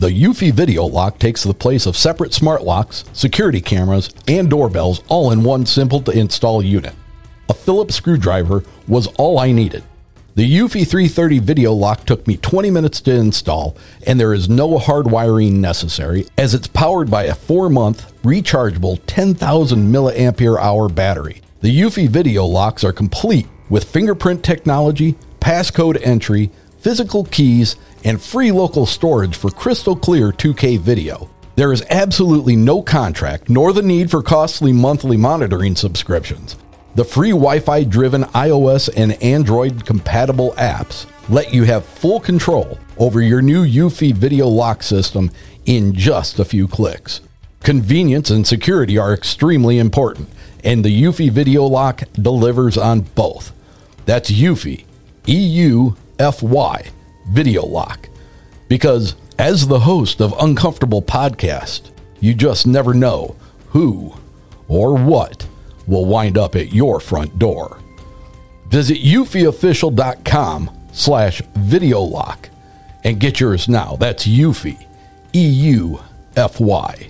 The Eufy Video Lock takes the place of separate smart locks, security cameras, and doorbells all in one simple to install unit. A Phillips screwdriver was all I needed. The Eufy 330 video lock took me 20 minutes to install, and there is no hard wiring necessary as it's powered by a 4-month rechargeable 10,000 milliampere hour battery. The Eufy video locks are complete with fingerprint technology, passcode entry, physical keys, and free local storage for crystal clear 2K video. There is absolutely no contract nor the need for costly monthly monitoring subscriptions. The free Wi Fi driven iOS and Android compatible apps let you have full control over your new Eufy video lock system in just a few clicks. Convenience and security are extremely important, and the Eufy video lock delivers on both. That's Eufy, E U F Y, video lock. Because as the host of Uncomfortable Podcast, you just never know who or what will wind up at your front door. Visit eufyofficial.com slash video lock and get yours now. That's Eufy, E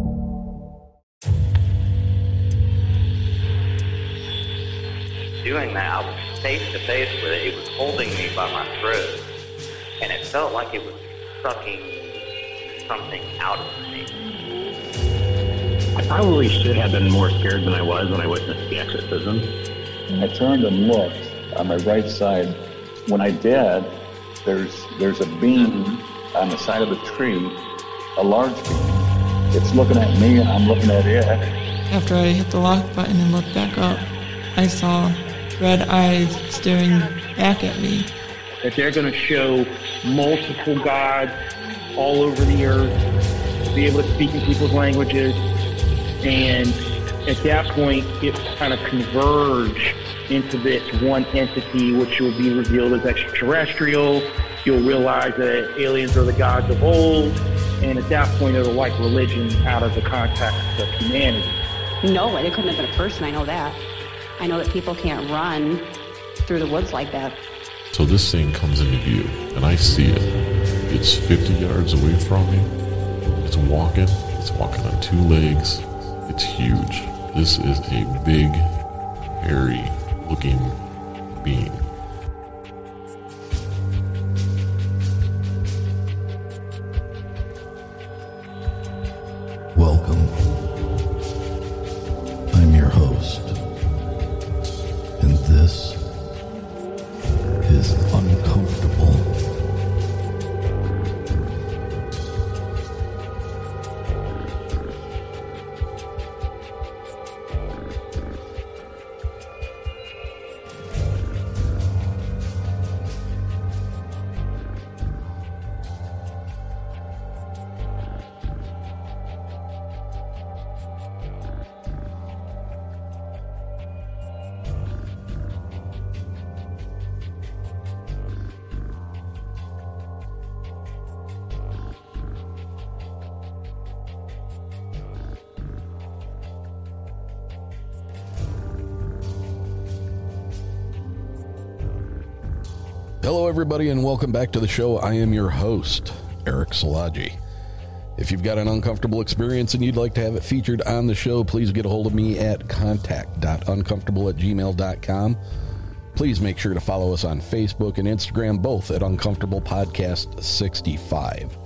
Doing that, I was face to face with it. It was holding me by my throat, and it felt like it was sucking something out of me. I probably should have been more scared than I was when I witnessed the exorcism. I turned and looked on my right side. When I did, there's there's a beam mm-hmm. on the side of the tree, a large beam. It's looking at me, and I'm looking at it. After I hit the lock button and looked back up, I saw red eyes staring back at me. That they're going to show multiple gods all over the earth, be able to speak in people's languages, and at that point, it kind of converge into this one entity, which will be revealed as extraterrestrial. You'll realize that aliens are the gods of old, and at that point, it'll wipe religion out of the context of humanity. No, it couldn't have been a person. I know that. I know that people can't run through the woods like that. So this thing comes into view, and I see it. It's 50 yards away from me. It's walking. It's walking on two legs. It's huge. This is a big, hairy looking being. Uncomfortable. Everybody, and welcome back to the show. I am your host, Eric Salaji. If you've got an uncomfortable experience and you'd like to have it featured on the show, please get a hold of me at contact.uncomfortable at gmail.com. Please make sure to follow us on Facebook and Instagram, both at Uncomfortable Podcast 65.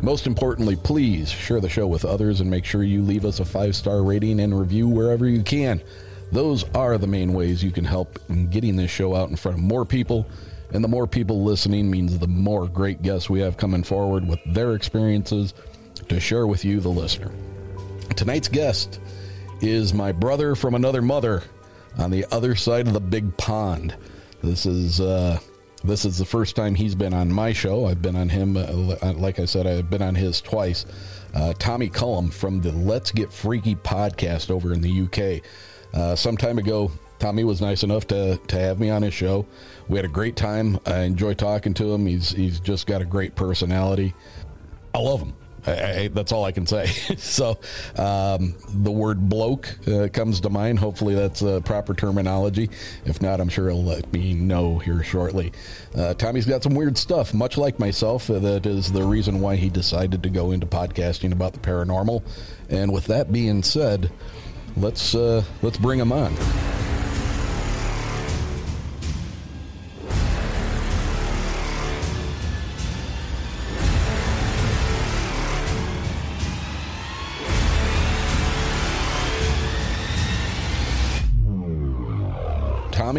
Most importantly, please share the show with others and make sure you leave us a five star rating and review wherever you can. Those are the main ways you can help in getting this show out in front of more people. And the more people listening means the more great guests we have coming forward with their experiences to share with you, the listener. Tonight's guest is my brother from another mother on the other side of the big pond. This is uh, this is the first time he's been on my show. I've been on him, uh, like I said, I've been on his twice. Uh, Tommy Cullum from the Let's Get Freaky podcast over in the UK. Uh, some time ago, Tommy was nice enough to, to have me on his show. We had a great time. I enjoy talking to him. He's he's just got a great personality. I love him. I, I, that's all I can say. so, um, the word bloke uh, comes to mind. Hopefully, that's a proper terminology. If not, I'm sure he'll let me know here shortly. Uh, Tommy's got some weird stuff, much like myself. Uh, that is the reason why he decided to go into podcasting about the paranormal. And with that being said, let's uh, let's bring him on.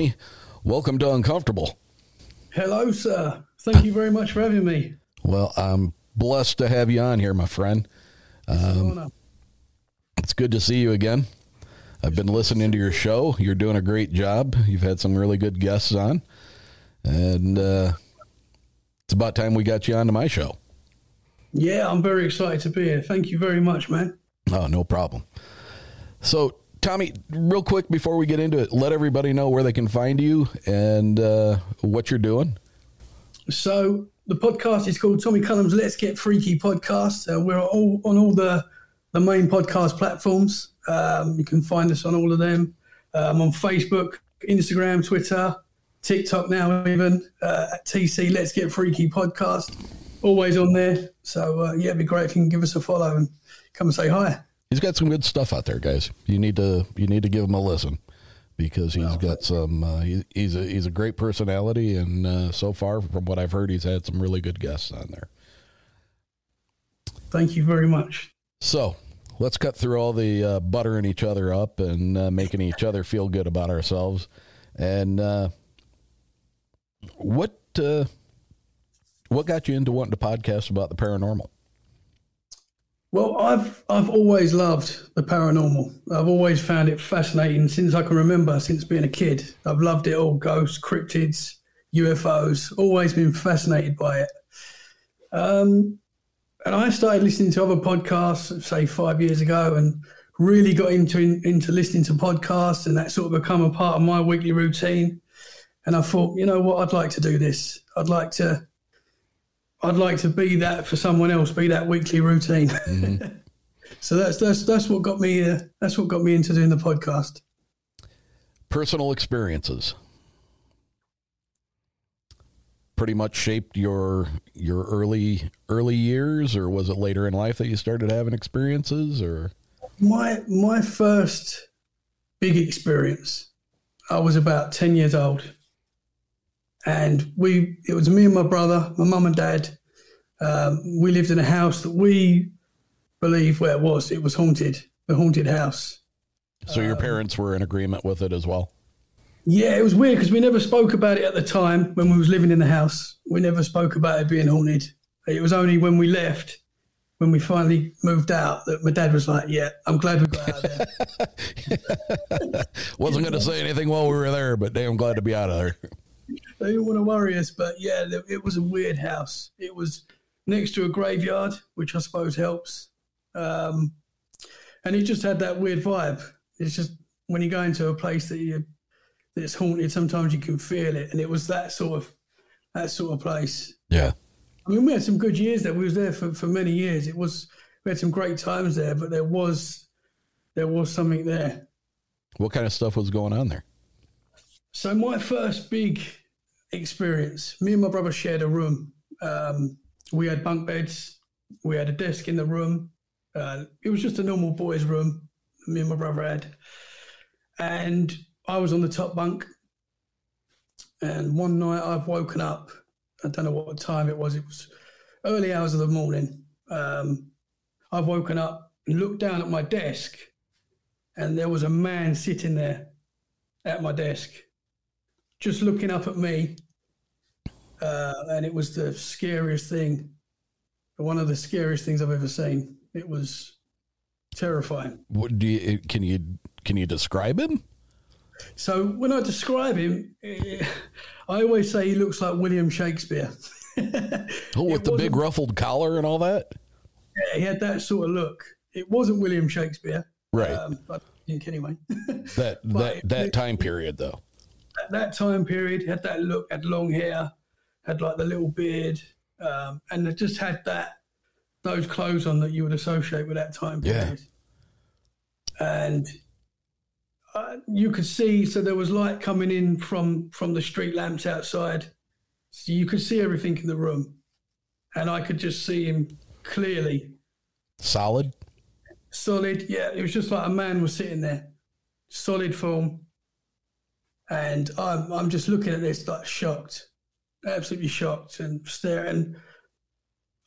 Tommy, welcome to Uncomfortable. Hello, sir. Thank you very much for having me. Well, I'm blessed to have you on here, my friend. Um, it's good to see you again. I've been listening to your show. You're doing a great job. You've had some really good guests on, and uh, it's about time we got you onto my show. Yeah, I'm very excited to be here. Thank you very much, man. Oh, no problem. So, Tommy, real quick before we get into it, let everybody know where they can find you and uh, what you're doing. So the podcast is called Tommy Cullum's Let's Get Freaky podcast. Uh, we're all on all the the main podcast platforms. Um, you can find us on all of them. Um, on Facebook, Instagram, Twitter, TikTok now even uh, at TC Let's Get Freaky podcast. Always on there. So uh, yeah, it'd be great if you can give us a follow and come and say hi he's got some good stuff out there, guys. You need to you need to give him a listen because he's got some. Uh, he, he's a he's a great personality, and uh, so far, from what I've heard, he's had some really good guests on there. Thank you very much. So let's cut through all the uh, buttering each other up and uh, making each other feel good about ourselves. And uh, what uh, what got you into wanting to podcast about the paranormal? Well, I've I've always loved the paranormal. I've always found it fascinating since I can remember, since being a kid. I've loved it all: ghosts, cryptids, UFOs. Always been fascinated by it. Um, and I started listening to other podcasts, say five years ago, and really got into into listening to podcasts, and that sort of become a part of my weekly routine. And I thought, you know what, I'd like to do this. I'd like to I'd like to be that for someone else, be that weekly routine. Mm-hmm. so that's that's that's what got me. Uh, that's what got me into doing the podcast. Personal experiences pretty much shaped your your early early years, or was it later in life that you started having experiences? Or my my first big experience, I was about ten years old and we it was me and my brother, my mum and dad. Um, we lived in a house that we believe where it was. It was haunted, the haunted house. So your parents were in agreement with it as well. Yeah, it was weird because we never spoke about it at the time when we was living in the house. We never spoke about it being haunted. It was only when we left, when we finally moved out, that my dad was like, "Yeah, I'm glad we got out of there." Wasn't going to say anything while we were there, but damn glad to be out of there they didn't want to worry us, but yeah, it was a weird house. It was next to a graveyard, which I suppose helps. Um, and it just had that weird vibe. It's just when you go into a place that you that's haunted, sometimes you can feel it, and it was that sort of that sort of place. Yeah. I mean, we had some good years there. We was there for, for many years. It was we had some great times there, but there was there was something there. What kind of stuff was going on there? So my first big experience, me and my brother shared a room. Um, we had bunk beds. We had a desk in the room. Uh, it was just a normal boys' room. Me and my brother had, and I was on the top bunk. And one night I've woken up. I don't know what time it was. It was early hours of the morning. Um, I've woken up looked down at my desk, and there was a man sitting there at my desk just looking up at me. Uh, and it was the scariest thing, one of the scariest things I've ever seen. It was. terrifying. What do you can you can you describe him? So when I describe him, I always say he looks like William Shakespeare. Oh, with the big ruffled collar and all that. Yeah, he had that sort of look. It wasn't William Shakespeare, Right. Um, I think anyway. That that that time period though. At that time period, had that look, had long hair, had like the little beard, um, and it just had that those clothes on that you would associate with that time period. Yeah. And uh, you could see, so there was light coming in from from the street lamps outside, so you could see everything in the room, and I could just see him clearly, Solid. solid. Yeah, it was just like a man was sitting there, solid form. And I'm I'm just looking at this like shocked, absolutely shocked and staring.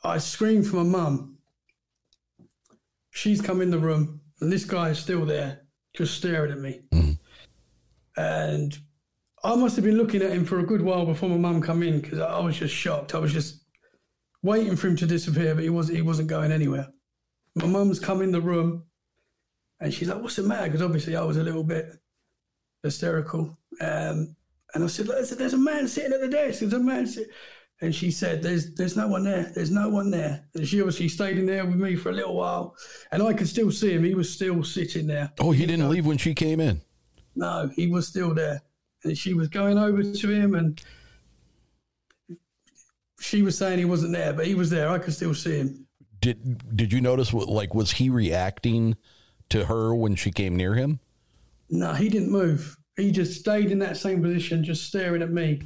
I scream for my mum. She's come in the room, and this guy is still there, just staring at me. Mm. And I must have been looking at him for a good while before my mum come in because I was just shocked. I was just waiting for him to disappear, but he was he wasn't going anywhere. My mum's come in the room, and she's like, "What's the matter?" Because obviously I was a little bit hysterical. Um, and I said, "There's there's a man sitting at the desk. There's a man sitting." And she said, "There's there's no one there. There's no one there." And she obviously stayed in there with me for a little while, and I could still see him. He was still sitting there. Oh, he didn't leave when she came in. No, he was still there. And she was going over to him and she was saying he wasn't there, but he was there. I could still see him. Did did you notice what like was he reacting to her when she came near him? No, he didn't move. He just stayed in that same position, just staring at me.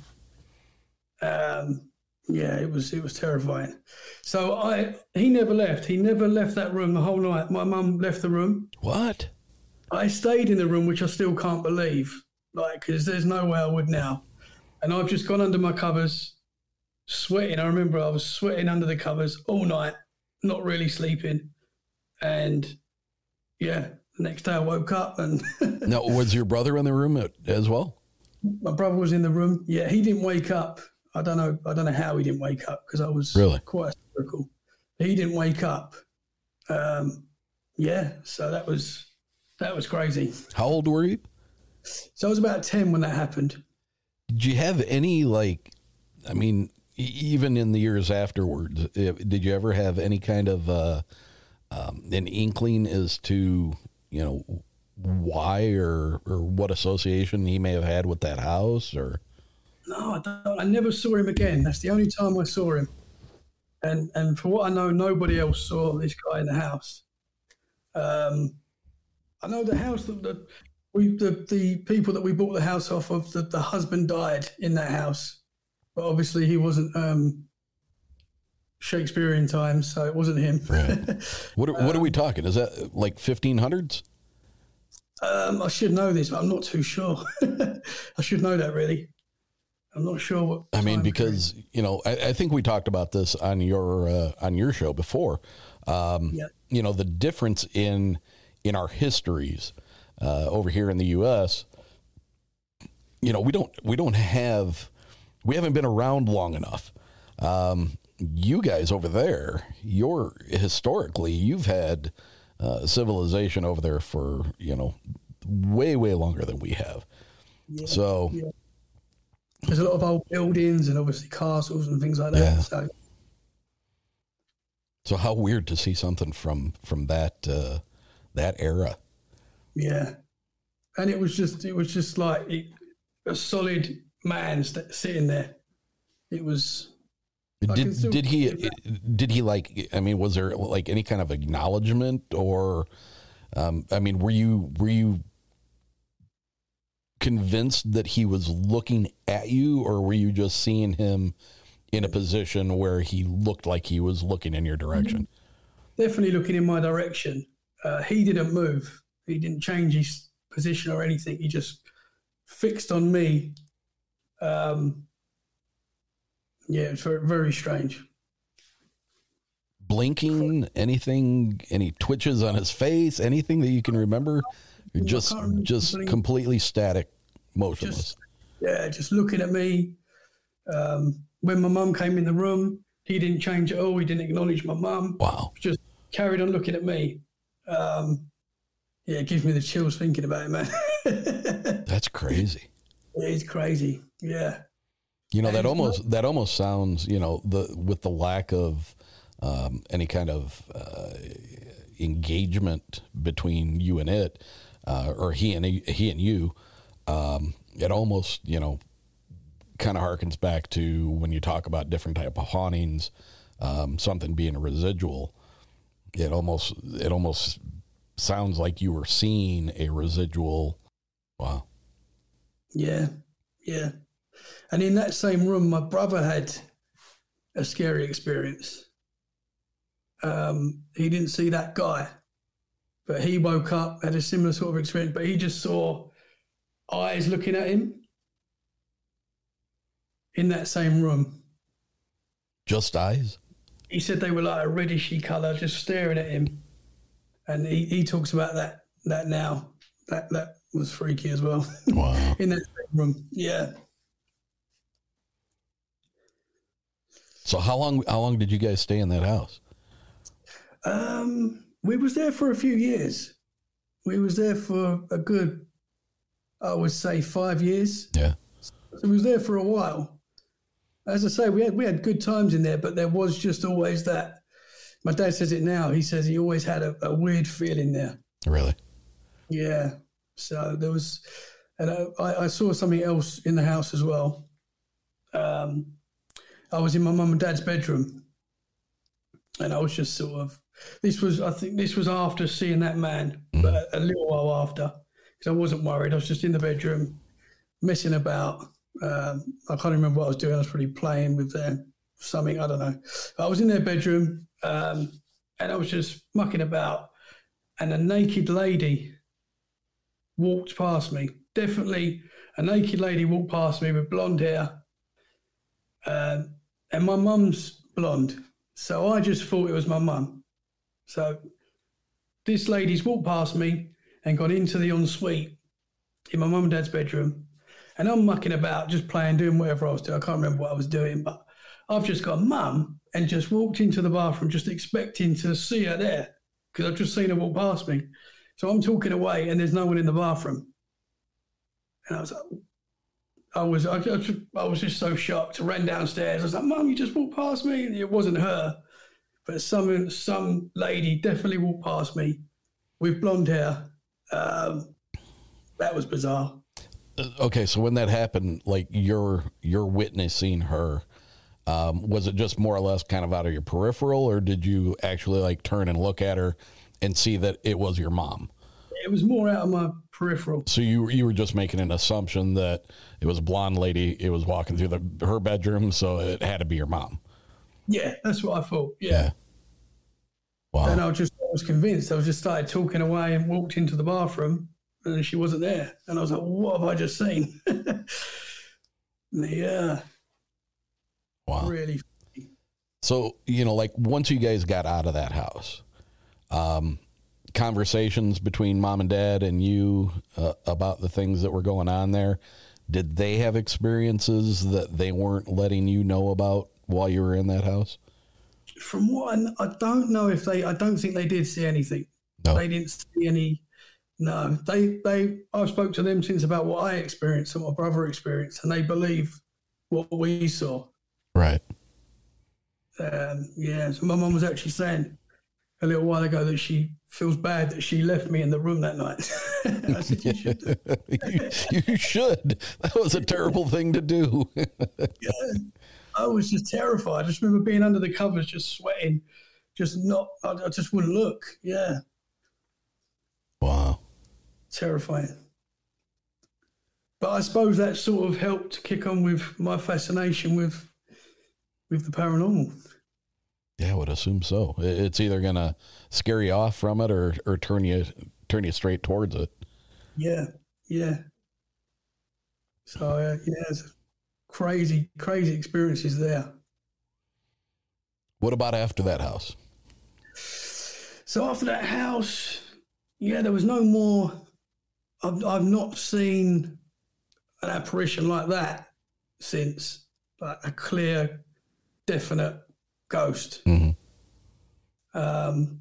Um, yeah, it was it was terrifying. So I he never left. He never left that room the whole night. My mum left the room. What? I stayed in the room, which I still can't believe. Like, because there's no way I would now. And I've just gone under my covers, sweating. I remember I was sweating under the covers all night, not really sleeping. And yeah, the next day I woke up and Now, was your brother in the room at- as well? my brother was in the room. Yeah, he didn't wake up. I don't know. I don't know how he didn't wake up because I was Really? quite hysterical. He didn't wake up. Um, yeah, so that was that was crazy. How old were you? So I was about ten when that happened. Did you have any like? I mean, even in the years afterwards, did you ever have any kind of uh, um, an inkling as to you know why or or what association he may have had with that house or? No, I don't. I never saw him again. That's the only time I saw him. And and for what I know, nobody else saw this guy in the house. Um, I know the house that the we the, the people that we bought the house off of, the, the husband died in that house, but obviously he wasn't um, Shakespearean times, so it wasn't him. What are, what are we talking? Is that like fifteen hundreds? Um, I should know this, but I'm not too sure. I should know that really. I'm not sure what. I mean, because you know, I, I think we talked about this on your uh, on your show before. Um, Yeah. You know, the difference in in our histories uh, over here in the U.S. You know, we don't we don't have we haven't been around long enough. Um, you guys over there, you're historically you've had uh, civilization over there for you know way way longer than we have. so. yeah. There's a lot of old buildings and obviously castles and things like that. Yeah. So So how weird to see something from from that uh, that era. yeah, and it was just it was just like it, a solid man st- sitting there. It was. Did did he did he like? I mean, was there like any kind of acknowledgement or? Um, I mean, were you were you convinced that he was looking at you, or were you just seeing him in a position where he looked like he was looking in your direction? definitely looking in my direction. Uh, he didn't move. He didn't change his position or anything. He just fixed on me. Um, yeah, it's very, very strange. Blinking, anything, any twitches on his face, anything that you can remember? Just just completely static, motionless. Yeah, just looking at me. Um, when my mum came in the room, he didn't change at all. He didn't acknowledge my mum. Wow. Just carried on looking at me. Um, yeah, it gives me the chills thinking about it, man. That's crazy. It's crazy. Yeah. You know that almost that almost sounds you know the with the lack of um, any kind of uh, engagement between you and it, uh, or he and he, he and you. Um, it almost you know kind of harkens back to when you talk about different type of hauntings, um, something being a residual. It almost it almost sounds like you were seeing a residual. Wow. Yeah. Yeah. And in that same room, my brother had a scary experience. Um, he didn't see that guy, but he woke up, had a similar sort of experience, but he just saw eyes looking at him in that same room. Just eyes? He said they were like a reddishy colour, just staring at him. And he, he talks about that that now. That that was freaky as well. Wow. in that same room. Yeah. So how long how long did you guys stay in that house? Um, we was there for a few years. We was there for a good, I would say, five years. Yeah. So we was there for a while. As I say, we had we had good times in there, but there was just always that. My dad says it now. He says he always had a, a weird feeling there. Really? Yeah. So there was, and I, I saw something else in the house as well. Um, I was in my mum and dad's bedroom, and I was just sort of. This was, I think, this was after seeing that man, but a little while after, because I wasn't worried. I was just in the bedroom, messing about. Um, I can't remember what I was doing. I was probably playing with them, something. I don't know. I was in their bedroom, um, and I was just mucking about, and a naked lady walked past me. Definitely a naked lady walked past me with blonde hair. Um, and my mum's blonde. So I just thought it was my mum. So this lady's walked past me and got into the ensuite in my mum and dad's bedroom. And I'm mucking about, just playing, doing whatever I was doing. I can't remember what I was doing, but I've just got mum and just walked into the bathroom, just expecting to see her there because I've just seen her walk past me. So I'm talking away and there's no one in the bathroom. And I was like, I was, I, I, was just so shocked. I ran downstairs. I was like, Mum, you just walked past me. And it wasn't her, but some, some lady definitely walked past me with blonde hair. Um, that was bizarre. Okay, so when that happened, like you're you're witnessing her, um, was it just more or less kind of out of your peripheral, or did you actually like turn and look at her and see that it was your mom? It was more out of my peripheral. So you you were just making an assumption that it was a blonde lady. It was walking through the her bedroom, so it had to be your mom. Yeah, that's what I thought. Yeah. Wow. And I was just I was convinced. I was just started talking away and walked into the bathroom, and she wasn't there. And I was like, "What have I just seen?" yeah. Wow. Really. So you know, like once you guys got out of that house, um, conversations between mom and dad and you uh, about the things that were going on there. Did they have experiences that they weren't letting you know about while you were in that house? From what I, I don't know if they, I don't think they did see anything. No. They didn't see any. No, they they. I spoke to them since about what I experienced and what my brother experienced, and they believe what we saw. Right. Um, yeah. So my mom was actually saying a little while ago that she feels bad that she left me in the room that night. Said, you should. you, you should. That was a terrible thing to do. yeah. I was just terrified. I just remember being under the covers, just sweating, just not. I, I just wouldn't look. Yeah. Wow. Terrifying. But I suppose that sort of helped kick on with my fascination with with the paranormal. Yeah, I would assume so. It's either gonna scare you off from it or or turn you turn you straight towards it. Yeah, yeah. So uh, yeah, it's crazy, crazy experiences there. What about after that house? So after that house, yeah, there was no more. I've, I've not seen an apparition like that since, like a clear, definite ghost. Um,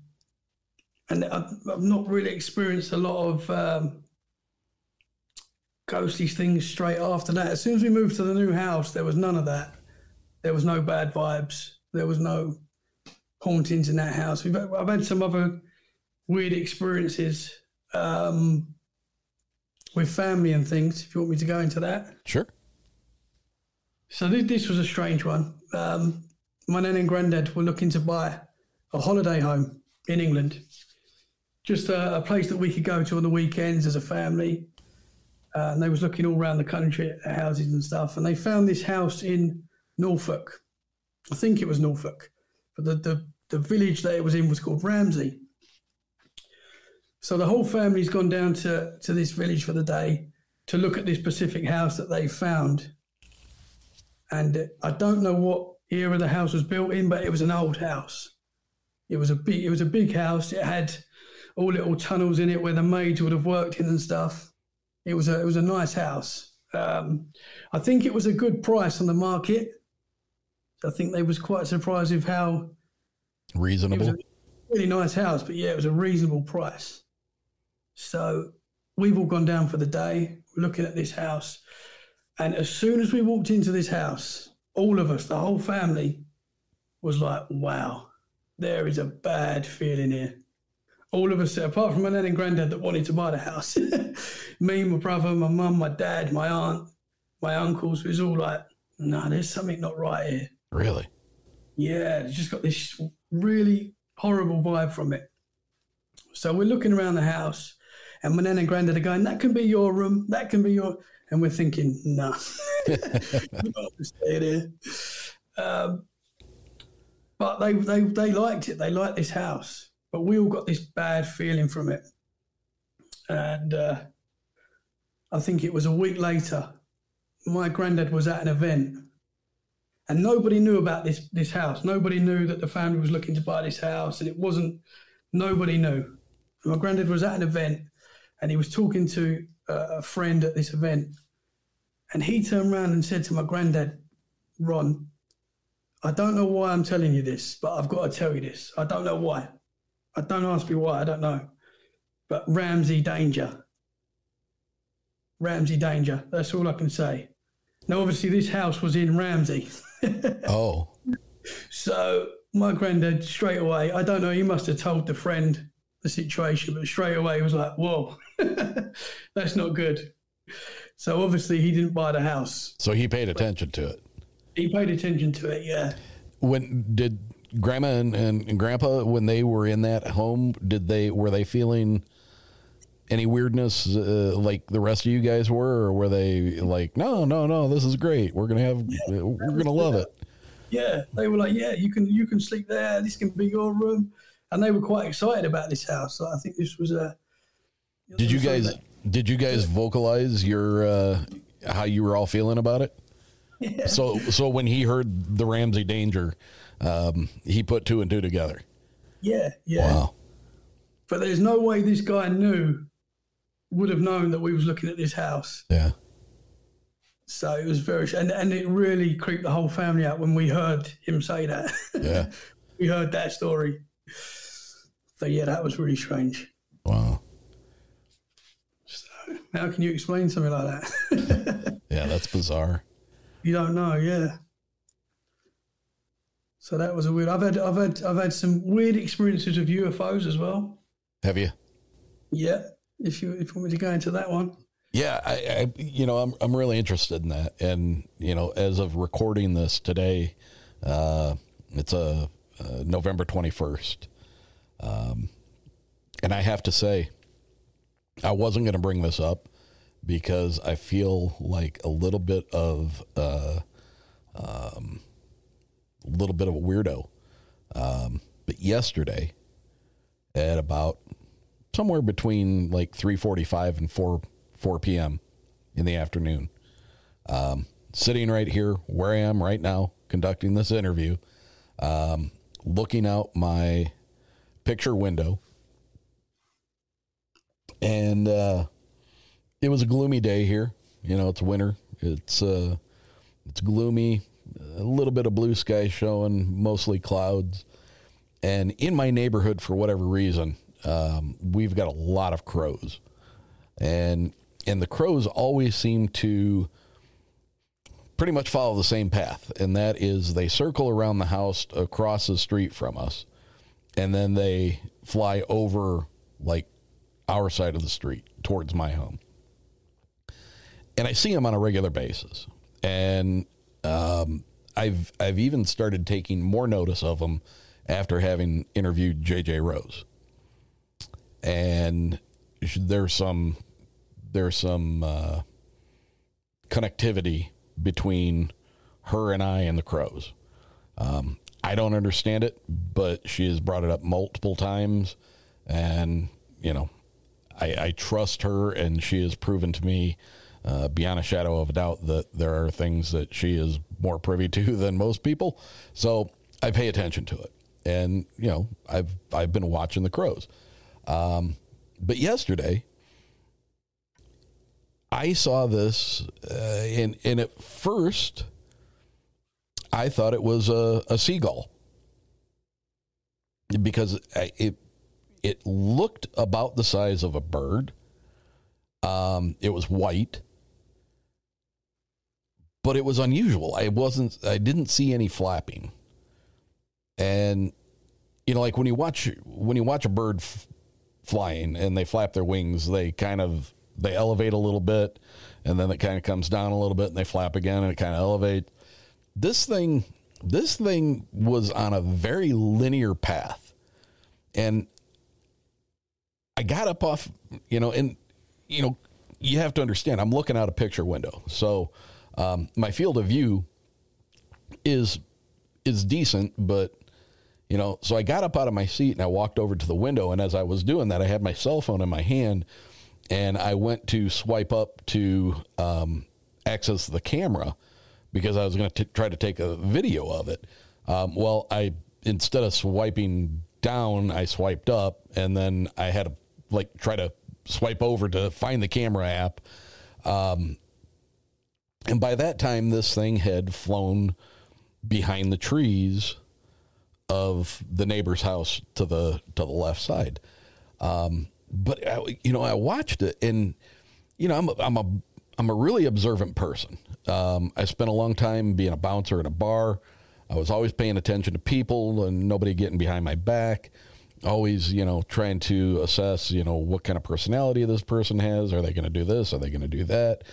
and I've, I've not really experienced a lot of um, ghostly things straight after that. As soon as we moved to the new house, there was none of that. There was no bad vibes. There was no hauntings in that house. We've I've had some other weird experiences um, with family and things. If you want me to go into that, Sure. so this, this was a strange one. Um, my nan and granddad were looking to buy a holiday home in England, just a, a place that we could go to on the weekends as a family. Uh, and they was looking all around the country at houses and stuff, and they found this house in Norfolk. I think it was Norfolk, but the, the, the village that it was in was called Ramsey. So the whole family's gone down to, to this village for the day to look at this specific house that they found and I don't know what era the house was built in, but it was an old house. It was a big, it was a big house. It had all little tunnels in it where the maids would have worked in and stuff. It was a, it was a nice house. Um, I think it was a good price on the market. I think they was quite surprised with how Reasonable. it was a really nice house, but yeah, it was a reasonable price. So we've all gone down for the day, looking at this house. And as soon as we walked into this house, all of us, the whole family, was like, wow, there is a bad feeling here. All of us, apart from my nan and granddad that wanted to buy the house, me, my brother, my mum, my dad, my aunt, my uncles, was all like, no, there's something not right here. Really? Yeah, it's just got this really horrible vibe from it. So we're looking around the house, and my nan and granddad are going, "That can be your room. That can be your." And we're thinking, "No, we don't have to stay there." Um, but they, they they liked it. They liked this house, but we all got this bad feeling from it. And uh, I think it was a week later. My granddad was at an event and nobody knew about this this house. Nobody knew that the family was looking to buy this house, and it wasn't. Nobody knew. My granddad was at an event, and he was talking to a friend at this event, and he turned around and said to my granddad, "Ron, I don't know why I'm telling you this, but I've got to tell you this. I don't know why. I don't ask me why. I don't know, but Ramsey danger. Ramsey danger. That's all I can say." Now, obviously, this house was in Ramsey. Oh, So my granddad straight away, I don't know, he must have told the friend the situation, but straight away was like, whoa, that's not good. So obviously he didn't buy the house. so he paid attention to it. He paid attention to it, yeah. When did grandma and, and, and grandpa when they were in that home did they were they feeling any weirdness uh, like the rest of you guys were or were they like no no no this is great we're gonna have we're gonna love it Yeah. They were like, yeah, you can you can sleep there. This can be your room. And they were quite excited about this house. So I think this was a. did you guys did you guys vocalize your uh how you were all feeling about it Yeah. so so when he heard the ramsey danger um he put two and two together Yeah, yeah. wow But there's no way this guy knew, would have known that we was looking at this house. yeah So it was very, and, and it really creeped the whole family out when we heard him say that. yeah we heard that story. So yeah, that was really strange. wow So How can you explain something like that? yeah that's bizarre you don't know, yeah. So that was a weird. I've had, I've had, I've had some weird experiences with UFOs as well. have you Yeah, if you if you want me to go into that one. Yeah, I, I you know I'm I'm really interested in that, and you know as of recording this today, uh, it's a uh, November 21st, um, and I have to say, I wasn't going to bring this up because I feel like a little bit of uh, um, a little bit of a weirdo. Um, but yesterday, at about somewhere between like 3:45 and 4 4 p.m. in the afternoon. Um, sitting right here where I am right now, conducting this interview, um, looking out my picture window, and uh, it was a gloomy day here. You know, it's winter. It's uh, it's gloomy. A little bit of blue sky showing, mostly clouds. And in my neighborhood, for whatever reason, um, we've got a lot of crows, and and the crows always seem to pretty much follow the same path, and that is they circle around the house across the street from us, and then they fly over like our side of the street towards my home. And I see them on a regular basis, and um, I've I've even started taking more notice of them after having interviewed JJ Rose. And there's some there's some uh, connectivity between her and I and the crows. Um, I don't understand it, but she has brought it up multiple times, and you know, I, I trust her, and she has proven to me uh, beyond a shadow of a doubt that there are things that she is more privy to than most people. So I pay attention to it, and you know, I've I've been watching the crows. Um, but yesterday, I saw this, uh, and and at first, I thought it was a, a seagull because it it looked about the size of a bird. Um, it was white, but it was unusual. I wasn't. I didn't see any flapping, and you know, like when you watch when you watch a bird f- flying and they flap their wings, they kind of they elevate a little bit and then it kind of comes down a little bit and they flap again and it kind of elevates. This thing, this thing was on a very linear path. And I got up off, you know, and, you know, you have to understand, I'm looking out a picture window. So um, my field of view is is decent, but you know, so I got up out of my seat and I walked over to the window. And as I was doing that, I had my cell phone in my hand and I went to swipe up to um, access the camera because I was going to try to take a video of it. Um, well, I instead of swiping down, I swiped up, and then I had to like try to swipe over to find the camera app. Um, and by that time, this thing had flown behind the trees of the neighbor's house to the to the left side. Um, but I, you know, I watched it, and you know, I'm a, I'm a I'm a really observant person. Um, I spent a long time being a bouncer in a bar. I was always paying attention to people and nobody getting behind my back. Always, you know, trying to assess, you know, what kind of personality this person has. Are they going to do this? Are they going to do that?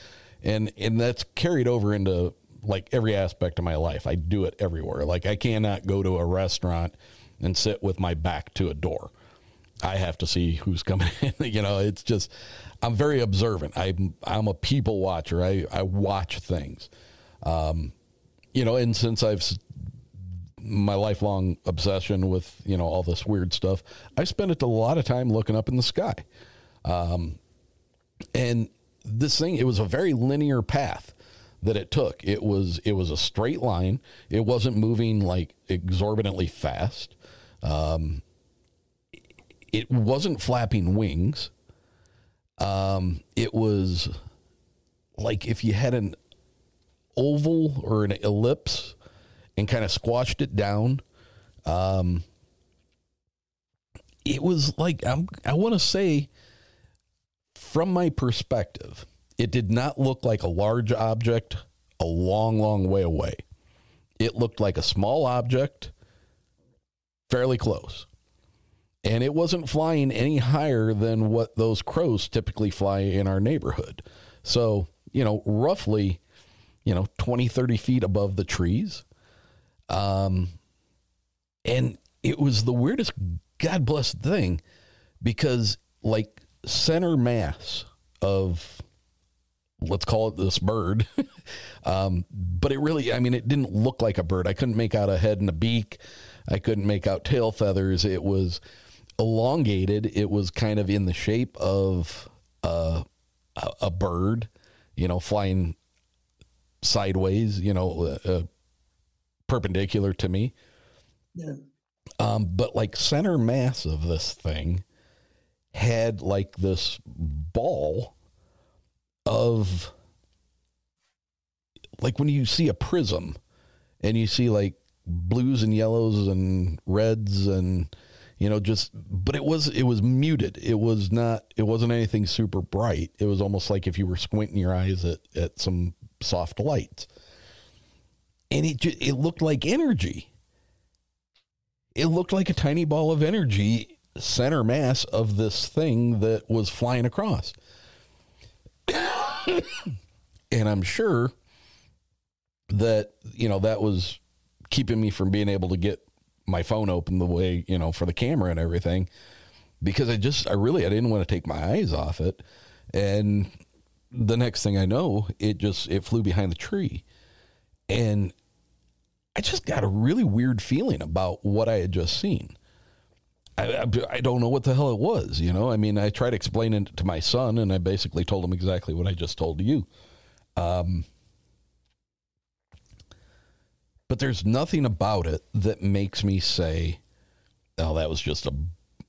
And and that's carried over into like every aspect of my life. I do it everywhere. Like I cannot go to a restaurant and sit with my back to a door. I have to see who's coming in. you know, it's just I'm very observant. I'm I'm a people watcher. I I watch things. Um, you know, and since I've my lifelong obsession with you know all this weird stuff, I spent a lot of time looking up in the sky. Um, and this thing, it was a very linear path that it took. It was it was a straight line. It wasn't moving like exorbitantly fast. Um, it wasn't flapping wings. Um, it was like if you had an oval or an ellipse and kind of squashed it down. Um, it was like I'm, I want to say, from my perspective, it did not look like a large object a long, long way away. It looked like a small object, fairly close and it wasn't flying any higher than what those crows typically fly in our neighborhood. So, you know, roughly, you know, 20, 30 feet above the trees. Um, and it was the weirdest God blessed thing because, like, center mass of, let's call it this bird. um, but it really, I mean, it didn't look like a bird. I couldn't make out a head and a beak. I couldn't make out tail feathers. It was, elongated. It was kind of in the shape of a, a bird, you know, flying sideways, you know, uh, uh, perpendicular to me. Yeah. Um, but like center mass of this thing had like this ball of like when you see a prism and you see like blues and yellows and reds and you know, just but it was it was muted. It was not it wasn't anything super bright. It was almost like if you were squinting your eyes at at some soft lights. And it ju- it looked like energy. It looked like a tiny ball of energy center mass of this thing that was flying across. and I'm sure that you know that was keeping me from being able to get my phone open the way you know for the camera and everything because I just I really I didn't want to take my eyes off it and the next thing I know it just it flew behind the tree and I just got a really weird feeling about what I had just seen. I, I, I don't know what the hell it was, you know. I mean, I tried explaining it to my son, and I basically told him exactly what I just told you. Um, but there's nothing about it that makes me say, "Oh, that was just a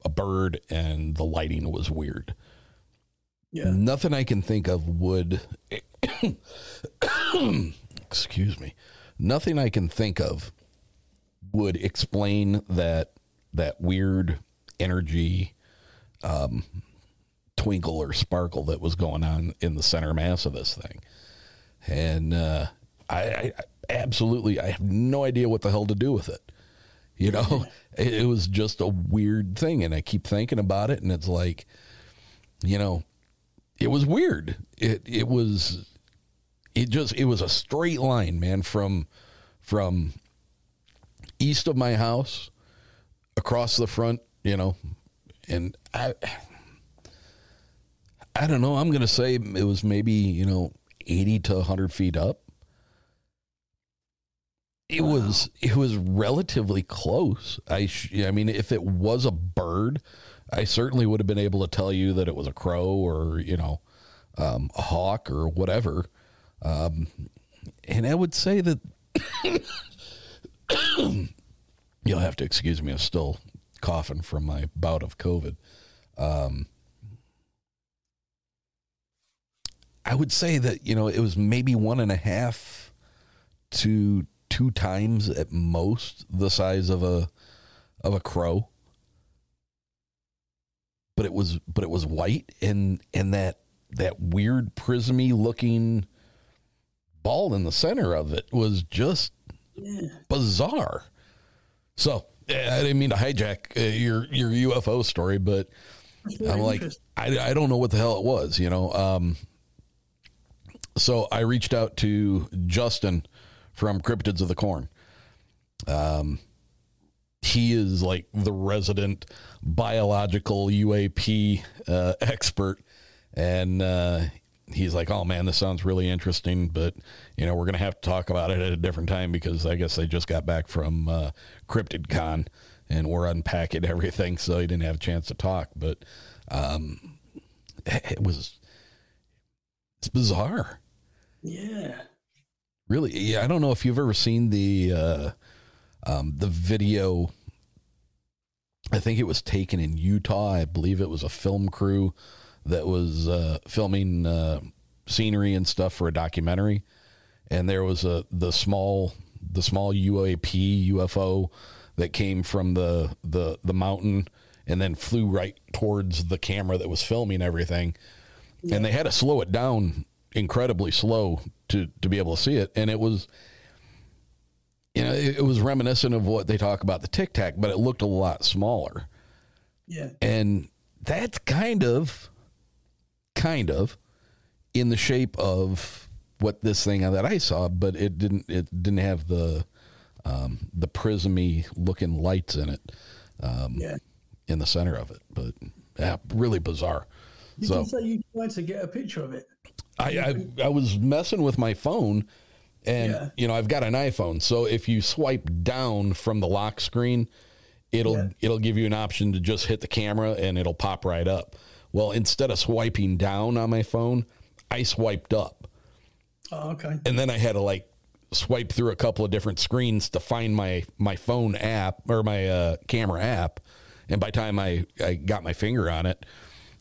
a bird and the lighting was weird." Yeah. Nothing I can think of would excuse me. Nothing I can think of would explain that that weird energy um, twinkle or sparkle that was going on in the center mass of this thing. And uh, I, I absolutely, I have no idea what the hell to do with it. You know, it, it was just a weird thing, and I keep thinking about it, and it's like, you know, it was weird. It it was, it just it was a straight line, man, from from east of my house across the front, you know, and I I don't know. I'm going to say it was maybe you know 80 to 100 feet up. It was it was relatively close. I sh- I mean, if it was a bird, I certainly would have been able to tell you that it was a crow or you know um, a hawk or whatever. Um, and I would say that you'll have to excuse me. I'm still coughing from my bout of COVID. Um, I would say that you know it was maybe one and a half to two times at most the size of a of a crow. But it was but it was white and and that that weird prismy looking ball in the center of it was just bizarre. So eh, I didn't mean to hijack uh, your your UFO story, but I'm like I, I don't know what the hell it was, you know. Um, so I reached out to Justin from Cryptids of the Corn. Um, he is like the resident biological UAP uh, expert, and uh, he's like, "Oh man, this sounds really interesting, but you know, we're gonna have to talk about it at a different time because I guess they just got back from uh, Cryptid Con and we're unpacking everything, so he didn't have a chance to talk. But um, it was it's bizarre, Yeah. Really. Yeah, I don't know if you've ever seen the uh, um, the video. I think it was taken in Utah. I believe it was a film crew that was uh, filming uh, scenery and stuff for a documentary, and there was a the small the small UAP UFO that came from the the the mountain and then flew right towards the camera that was filming everything, and they had to slow it down incredibly slow to to be able to see it, and it was. You know, it, it was reminiscent of what they talk about the Tic Tac, but it looked a lot smaller. Yeah. And that's kind of, kind of in the shape of what this thing that I saw, but it didn't, it didn't have the, um, the prismy looking lights in it, um, Yeah. in the center of it. But yeah, really bizarre. Did so you say you tried to get a picture of it? I, I, I was messing with my phone and Yeah. you know I've got an iPhone. So if you swipe down from the lock screen it'll it'll give you an option to just hit the camera and it'll pop right up. Well instead of swiping down on my phone I swiped up. Oh, okay. and then I had to like swipe through a couple of different screens to find my my phone app or my uh, camera app. And by the time I, I got my finger on it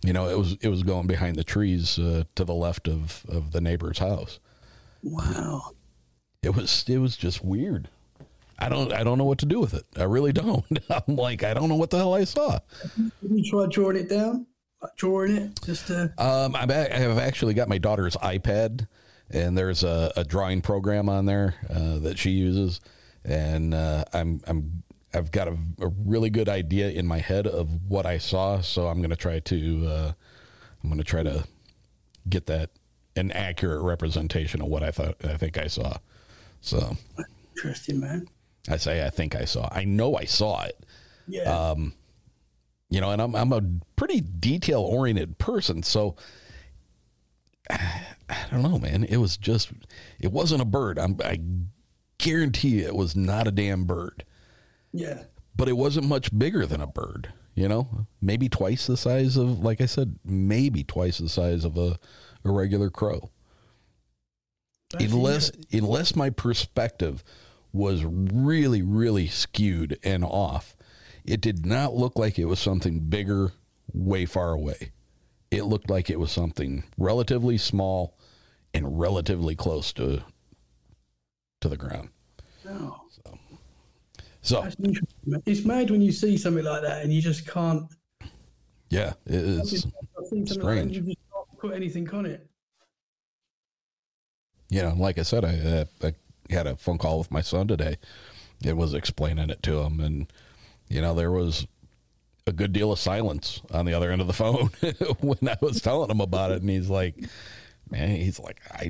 you know it was it was going behind the trees uh, to the left of of the neighbor's house Wow. it was it was just weird I don't I don't know what to do with it. I really don't. I'm like I don't know what the hell I saw. You tried drawing it down? Drawing it just to. Um, I'm a- I have actually got my daughter's iPad, and there's a, a drawing program on there uh, that she uses, and uh, I'm I'm I've got a, a really good idea in my head of what I saw, so I'm going to try to uh, I'm going to try to get that an accurate representation of what I thought I think I saw. So Interesting, man. I say I think I saw. I know I saw it. Yeah. Um, you know, and I'm I'm a pretty detail oriented person, so I don't know, man. It was just it wasn't a bird. I'm, I guarantee you it was not a damn bird, yeah. but it wasn't much bigger than a bird. You know, maybe twice the size of, like I said, maybe twice the size of a, a regular crow. That's unless unless my perspective was really really skewed and off it did not look like it was something bigger way far away it looked like it was something relatively small and relatively close to to the ground Oh, so that's interesting. man. It's mad when you see something like that and you just can't. yeah it is I've seen something like strange. you just put anything on it. you know, like I said, I, uh, I had a phone call with my son today. It was explaining it to him, and you know, there was a good deal of silence on the other end of the phone when I was telling him about it, and he's like, "Man, he's like, I,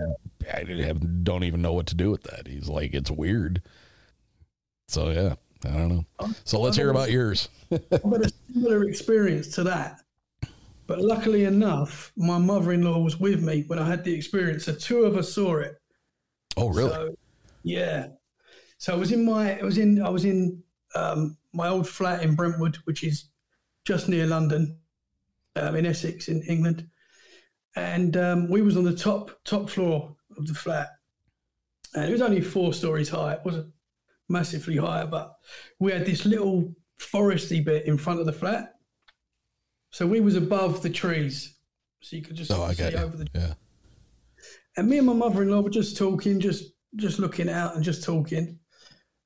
I have, don't even know what to do with that." He's like, "It's weird." So yeah, I don't know. So let's hear about yours. I've had a similar experience to that. But luckily enough, my mother in law was with me when I had the experience. So two of us saw it. Oh, really? So, yeah. So I was in my I was in I was in um, my old flat in Brentwood, which is just near London, um, in Essex, in England. And um, we was on the top top floor of the flat, and it was only four stories high. It wasn't massively higher, but we had this little foresty bit in front of the flat. So we was above the trees, so you could just oh, see over the Yeah. and me and my mother-in-law were just talking, just just looking out and just talking.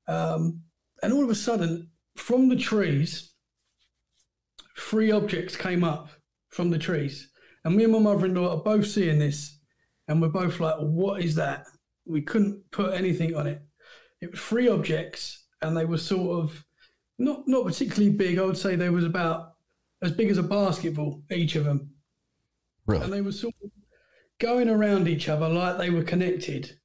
Um, and all of a sudden, from the trees, three objects came up from the trees. And me and my mother-in-law are both seeing this, and we're both like, "What is that?" We couldn't put anything on it. It was three objects, and they were sort of not not particularly big. I would say they was about as big as a basketball each of them Really? and they were sort of going around each other like they were connected,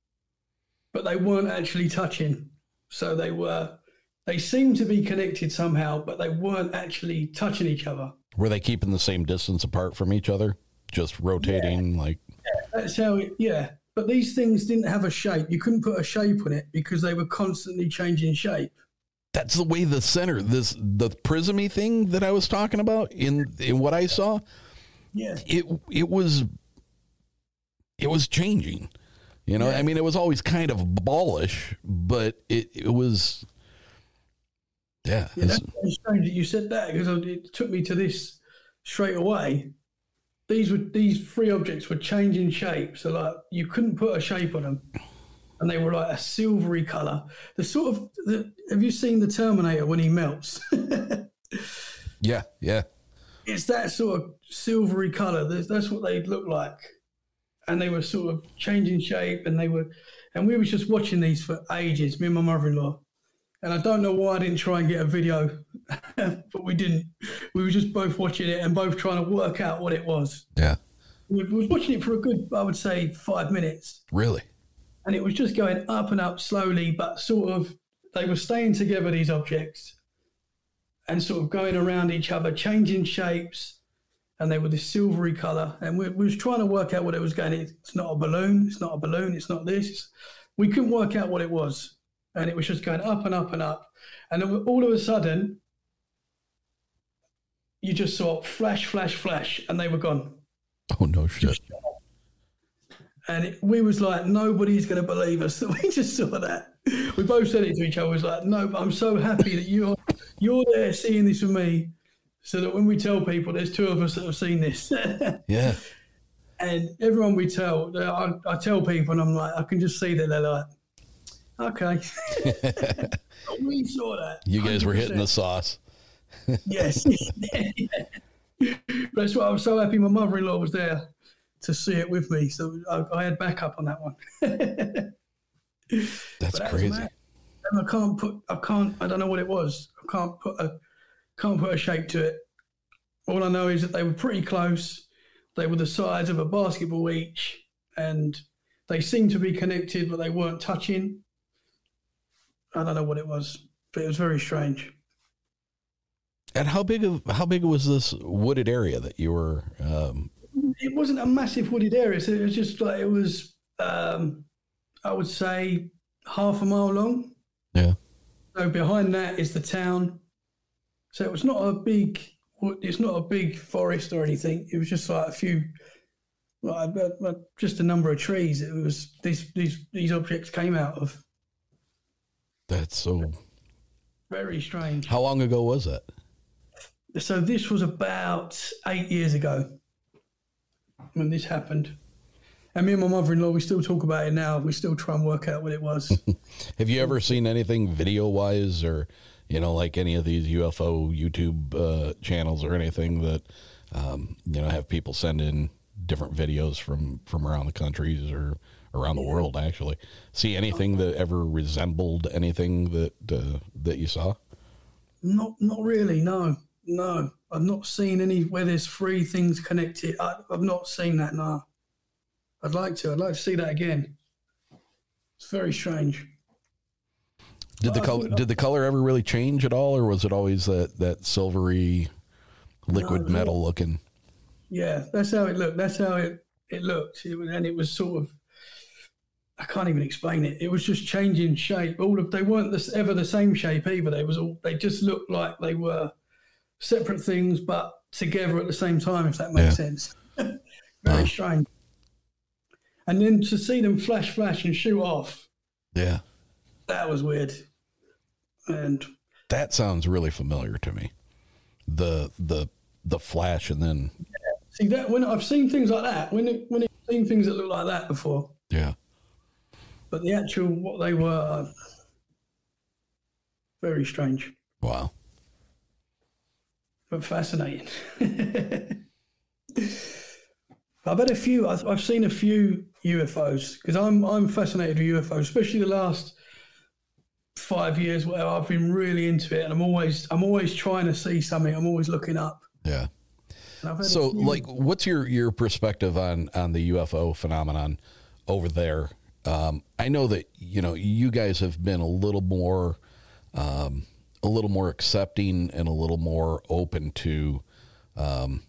but they weren't actually touching. So they were, they seemed to be connected somehow, but they weren't actually touching each other. Were they keeping the same distance apart from each other? Just rotating like That's how it, yeah. But these things didn't have a shape. You couldn't put a shape on it because they were constantly changing shape. that's the way the center this the prismy thing that I was talking about in in what I saw Yeah. it it was it was changing you know I mean it was always kind of ballish but it it was yeah, Yeah, it's- that's strange that you said that because it took me to this straight away. These were these three objects were changing shape, so like you couldn't put a shape on them, and they were like a silvery color. The sort of the, have you seen the Terminator when he melts? yeah yeah it's that sort of silvery color. That's, that's what they look like, and they were sort of changing shape, and they were, and we were just watching these for ages. Me and my mother-in-law, and I don't know why I didn't try and get a video, but we didn't. We were just both watching it and both trying to work out what it was. yeah We we was watching it for a good, I would say, five minutes, really and it was just going up and up slowly, but sort of they were staying together. These objects. And sort of going around each other, changing shapes, and they were this silvery color. And we, we was trying to work out what it was going. It's not a balloon. It's not a balloon. It's not this. We couldn't work out what it was, and it was just going up and up and up. And then all of a sudden, you just saw flash, flash, flash, and they were gone. oh no shit And it, we was like, nobody's going to believe us that we just saw that. We both said it to each other. It was like, no, but I'm so happy that you're you're there seeing this with me, so that when we tell people, there's two of us that have seen this. yeah and everyone we tell, I, I tell people, and I'm like, I can just see that they're like, Okay. we saw that. You guys were hitting the sauce. Yes. That's why I was so happy my mother in law was there to see it with me. So I, I had backup on that one. That's that crazy. And I can't put, I can't, I don't know what it was. I can't put a, can't put a shape to it. All I know is that they were pretty close. They were the size of a basketball each, and they seemed to be connected, but they weren't touching. I don't know what it was, but it was very strange. And how big of how big was this wooded area that you were? Um, It wasn't a massive wooded area, so it was just like it was. Um, I would say half a mile long. yeah. So behind that is the town. So it was not a big. It's not a big forest or anything. It was just like a few, like, just a number of trees. It was these these these objects came out of. That's so. Very strange. How long ago was that? So this was about eight years ago when this happened. And me and my mother-in-law, we still talk about it now. We still try and work out what it was. Have you ever seen anything video wise or, you know, like any of these UFO YouTube uh, channels or anything that, um, you know, have people send in different videos from, from around the countries or around the world actually? See anything that ever resembled anything that, uh, that you saw? Not, not really. No, no. I've not seen any where there's three things connected. I, I've not seen that. No. I'd like to. I'd like to see that again. It's very strange. Did the color, did the color ever really change at all or was it always that, that silvery liquid No, metal looking? Yeah, that's how it looked. That's how it it looked. It was, and it was sort of. I can't even explain it. It was just changing shape. All of they weren't this, ever the same shape either. They was all. They just looked like they were separate things, but together at the same time. If that makes Yeah. sense. Very strange. And then to see them flash, flash, and shoot off, Yeah. that was weird. And That sounds really familiar to me. The the the flash and then see that when I've seen things like that, when it, when I've seen things that look like that before, yeah. But the actual what they were, very strange, Wow. but fascinating. I've had a few. I've, I've seen a few UFOs because I'm I'm fascinated with UFOs, especially the last five years where I've been really into it, and I'm always I'm always trying to see something. I'm always looking up. Yeah. And I've had a So few- like what's your your perspective on on the UFO phenomenon over there? Um, I know that you know you guys have been a little more um, a little more accepting and a little more open to um,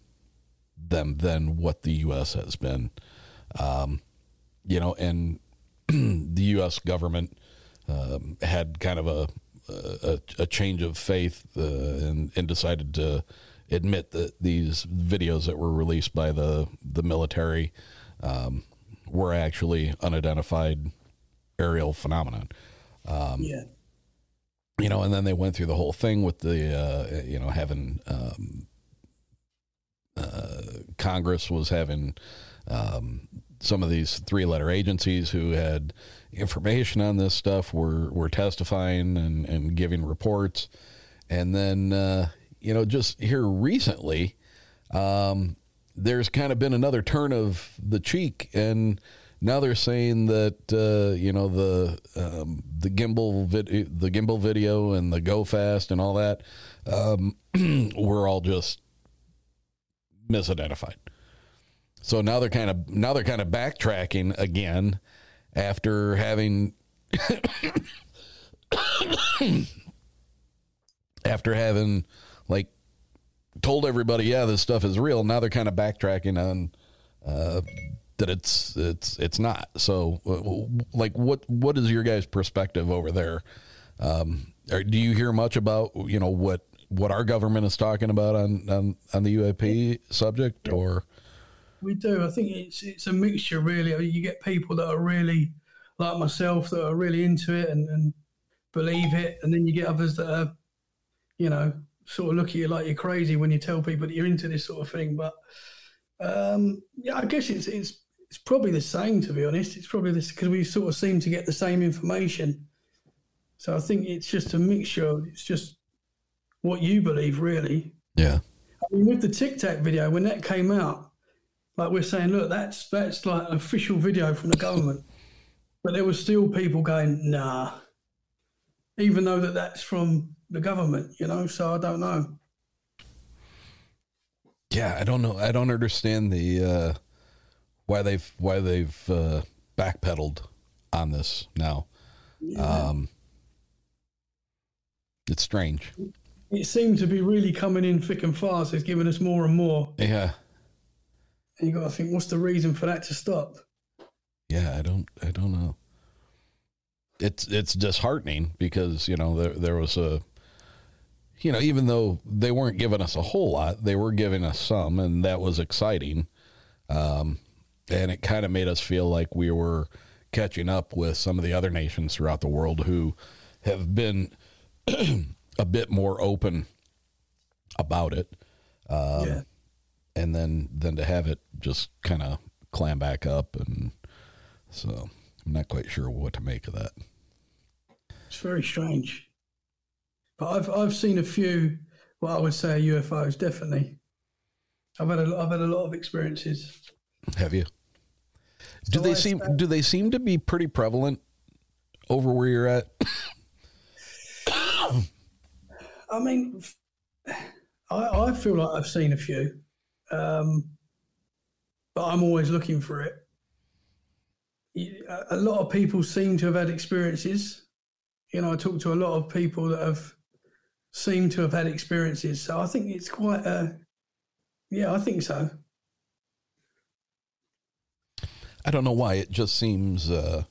them than what the US has been. Um, you know, and the U.S. government um, had kind of a a, a change of faith uh, and, and decided to admit that these videos that were released by the the military um, were actually unidentified aerial phenomenon. Um, yeah, you know, and then they went through the whole thing with the, uh, you know, having um, uh, Congress was having um, some of these three-letter agencies who had information on this stuff were were testifying and, and giving reports, and then uh, you know, just here recently, um, there's kind of been another turn of the cheek and now they're saying that uh, you know the um, the gimbal the gimbal video and the go fast and all that um, were all just misidentified. So now they're kind of now they're kind of backtracking again after having after having like told everybody yeah this stuff is real. Now they're kind of backtracking on uh, that it's it's it's not. So uh, like what what is your guys' perspective over there? Um, do you hear much about you know what what our government is talking about on on, on the UAP subject or we do. I think it's it's a mixture really. You get people that are really like myself that are really into it and, and believe it, and then you get others that are, you know, sort of look at you like you're crazy when you tell people that you're into this sort of thing. But um, yeah, I guess it's it's it's probably the same to be honest. It's probably this because we sort of seem to get the same information So I think it's just a mixture. It's just what you believe, really. Yeah. I mean, with the Tic Tac video, when that came out, like we're saying, look, that's that's like an official video from the government, but there were still people going, nah, even though that that's from the government, you know. So I don't know. Yeah, I don't know. I don't understand the uh, why they've why they've uh, backpedaled on this now. Um, it's strange. It seemed to be really coming in thick and fast. It's giving us more and more. Yeah, And you got to think, what's the reason for that to stop? yeah. I don't. I don't know. It's it's disheartening because you know there there was a you know even though they weren't giving us a whole lot, they were giving us some, and that was exciting. Um, and it kind of made us feel like we were catching up with some of the other nations throughout the world who have been a bit more open about it. Um, Yeah. And then then to have it just kind of clam back up, and so I'm not quite sure what to make of that. It's very strange. But I've I've seen a few. What I would say are UFOs. Definitely. I've had a I've had a lot of experiences. Have you? Do So they I seem do they seem to be pretty prevalent over where you're at? I mean, I, I feel like I've seen a few, um, but I'm always looking for it. A lot of people seem to have had experiences. You know, I talk to a lot of people that have seemed to have had experiences. So I think it's quite a, yeah, I think so. I don't know why. It just seems uh,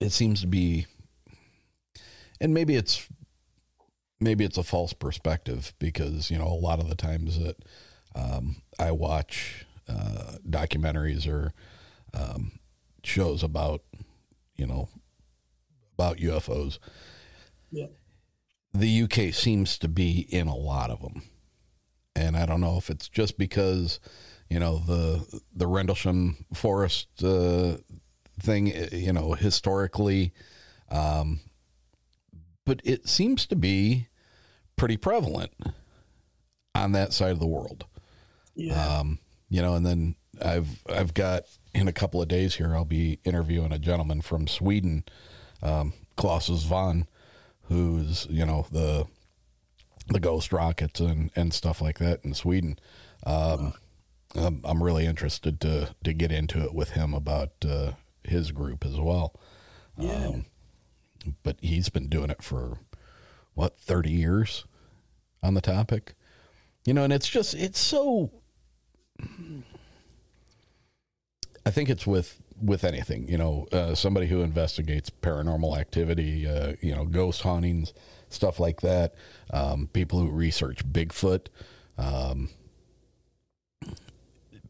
it seems to be, and maybe it's maybe it's a false perspective because you know a lot of the times that um, I watch uh, documentaries or um, shows about you know about UFOs. Yeah. The UK seems to be in a lot of them, and I don't know if it's just because you know the the Rendlesham Forest uh, thing, you know, historically, um, but it seems to be pretty prevalent on that side of the world. Yeah. Um, you know, and then I've I've got in a couple of days here I'll be interviewing a gentleman from Sweden, um, Clas Svahn, who's you know the the ghost rockets and and stuff like that in Sweden. Um, I'm, I'm really interested to to get into it with him about uh, his group as well. Yeah. Um, but he's been doing it for what 30 years on the topic. You know, and it's just it's so I think it's with with anything, you know, uh, somebody who investigates paranormal activity, uh, you know, ghost hauntings, stuff like that. Um, people who research Bigfoot, um,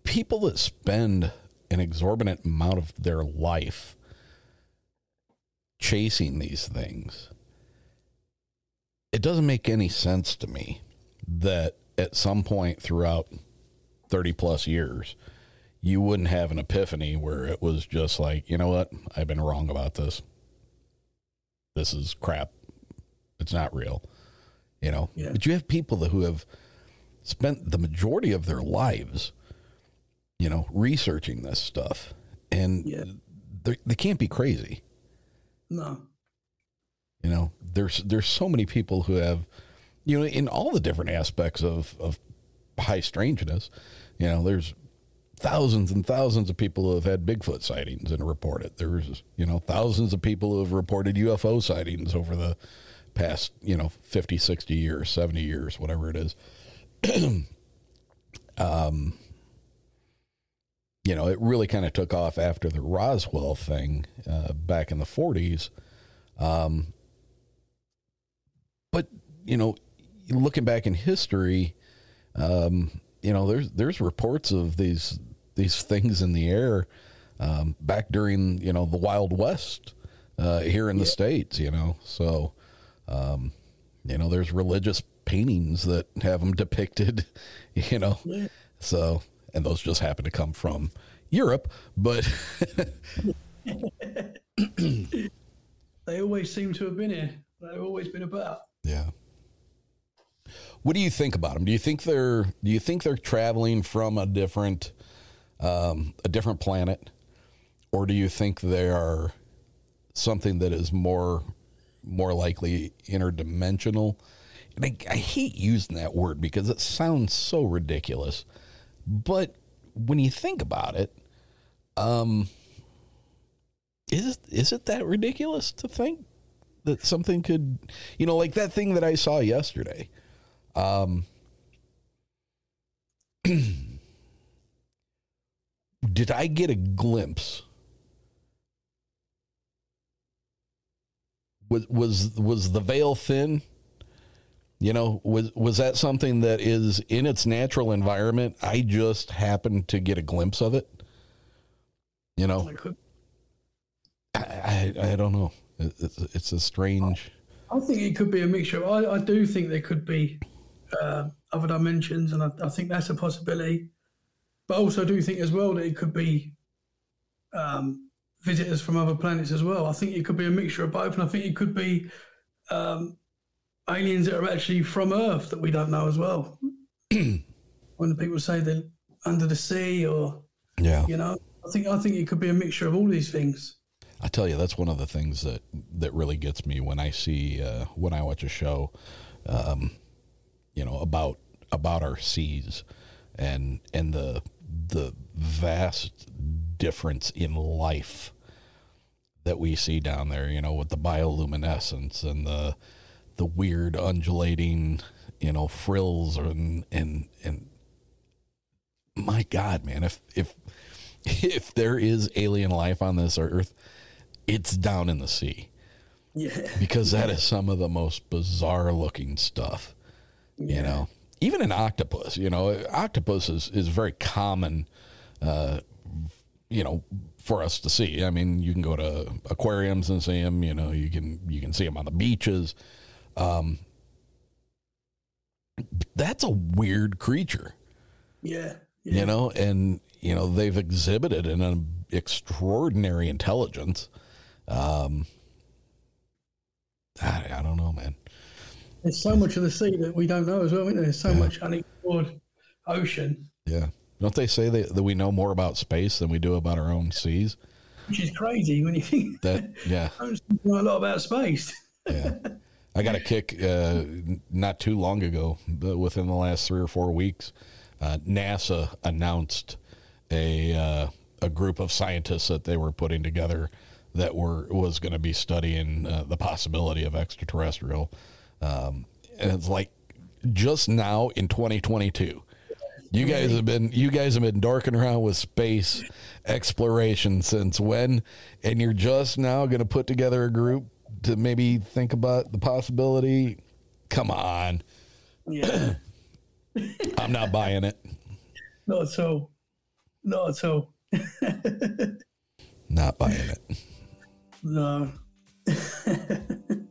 people that spend an exorbitant amount of their life chasing these things. It doesn't make any sense to me that at some point throughout 30 plus years, you wouldn't have an epiphany where it was just like, you know what? I've been wrong about this. This is crap. It's not real. You know, Yeah. but you have people who have spent the majority of their lives, you know, researching this stuff, and Yeah. they they can't be crazy. No. You know, there's there's so many people who have, you know, in all the different aspects of of high strangeness. You know, there's thousands and thousands of people who have had Bigfoot sightings and reported. There's you know thousands of people who have reported UFO sightings over the past you know 50, 60 years, 70 years, whatever it is. um, you know, it really kind of took off after the Roswell thing uh, back in the 40s. Um, but you know, looking back in history, um, you know, there's there's reports of these these things in the air um, back during you know the Wild West uh, here in the states. You know, so um, you know, there's religious paintings that have them depicted. You know, Yeah. so and those just happen to come from Europe, but they always seem to have been here. They've always been about. Yeah. What do you think about them? Do you think they're do you think they're traveling from a different um, a different planet, or do you think they are something that is more more likely interdimensional? And I, I hate using that word because it sounds so ridiculous, but when you think about it, um, is is it that ridiculous to think that something could, you know, like that thing that I saw yesterday? Um, did I get a glimpse? Was was was the veil thin? You know, was was that something that is in its natural environment? I just happened to get a glimpse of it. You know, I I, I don't know. It's, it's a strange. I think it could be a mixture. I, I do think there could be uh, other dimensions, and I, I, think that's a possibility. But also, I do think as well that it could be um, visitors from other planets as well. I think it could be a mixture of both, and I think it could be um, aliens that are actually from Earth that we don't know as well. when the people say they're under the sea, or yeah, you know, I think I think it could be a mixture of all these things. I tell you, that's one of the things that that really gets me when I see uh, when I watch a show, um, you know, about about our seas and and the the vast difference in life that we see down there. You know, with the bioluminescence and the the weird undulating, you know, frills and and and my God, man, if if if there is alien life on this earth it's down in the sea. Yeah. Because that is some of the most bizarre looking stuff. Yeah. You know, even an octopus, you know, octopus is, is very common, uh, you know, for us to see. I mean, you can go to aquariums and see them, you know, you can, you can see them on the beaches. Um, that's a weird creature. Yeah. yeah. You know, and, you know, they've exhibited an extraordinary intelligence. Um, I, I, don't know, man. There's so much of the sea that we don't know as well. Isn't there? There's so yeah. much unexplored ocean. Yeah. Don't they say that, that we know more about space than we do about our own seas? Which is crazy when you think that. Yeah. I know a lot about space. yeah. I got a kick uh, not too long ago, but within the last three or four weeks, uh, NASA announced a uh, a group of scientists that they were putting together that were was going to be studying uh, the possibility of extraterrestrial. Um, and it's like just now in 2022. You guys have been you guys have been dorking around with space exploration since when? And you're just now going to put together a group to maybe think about the possibility. Come on. Yeah. I'm not buying it. Not so. Not so. not buying it. No.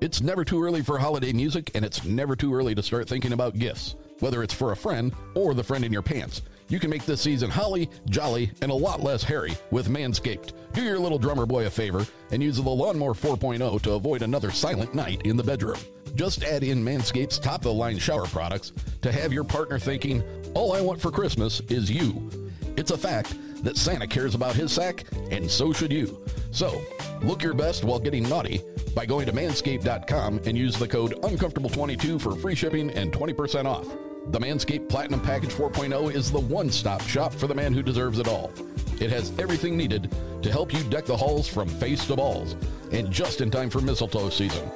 it's never too early for holiday music, and it's never too early to start thinking about gifts. Whether it's for a friend or the friend in your pants, you can make this season holly, jolly, and a lot less hairy with Manscaped. Do your little drummer boy a favor and use the Lawnmower 4.0 to avoid another silent night in the bedroom. Just add in Manscaped's top of the line shower products to have your partner thinking, all I want for Christmas is you. It's a fact that Santa cares about his sack, and so should you. So, look your best while getting naughty by going to manscaped.com and use the code uncomfortable22 for free shipping and 20% off. The Manscaped Platinum Package 4.0 is the one stop shop for the man who deserves it all. It has everything needed to help you deck the halls from face to balls, and just in time for mistletoe season.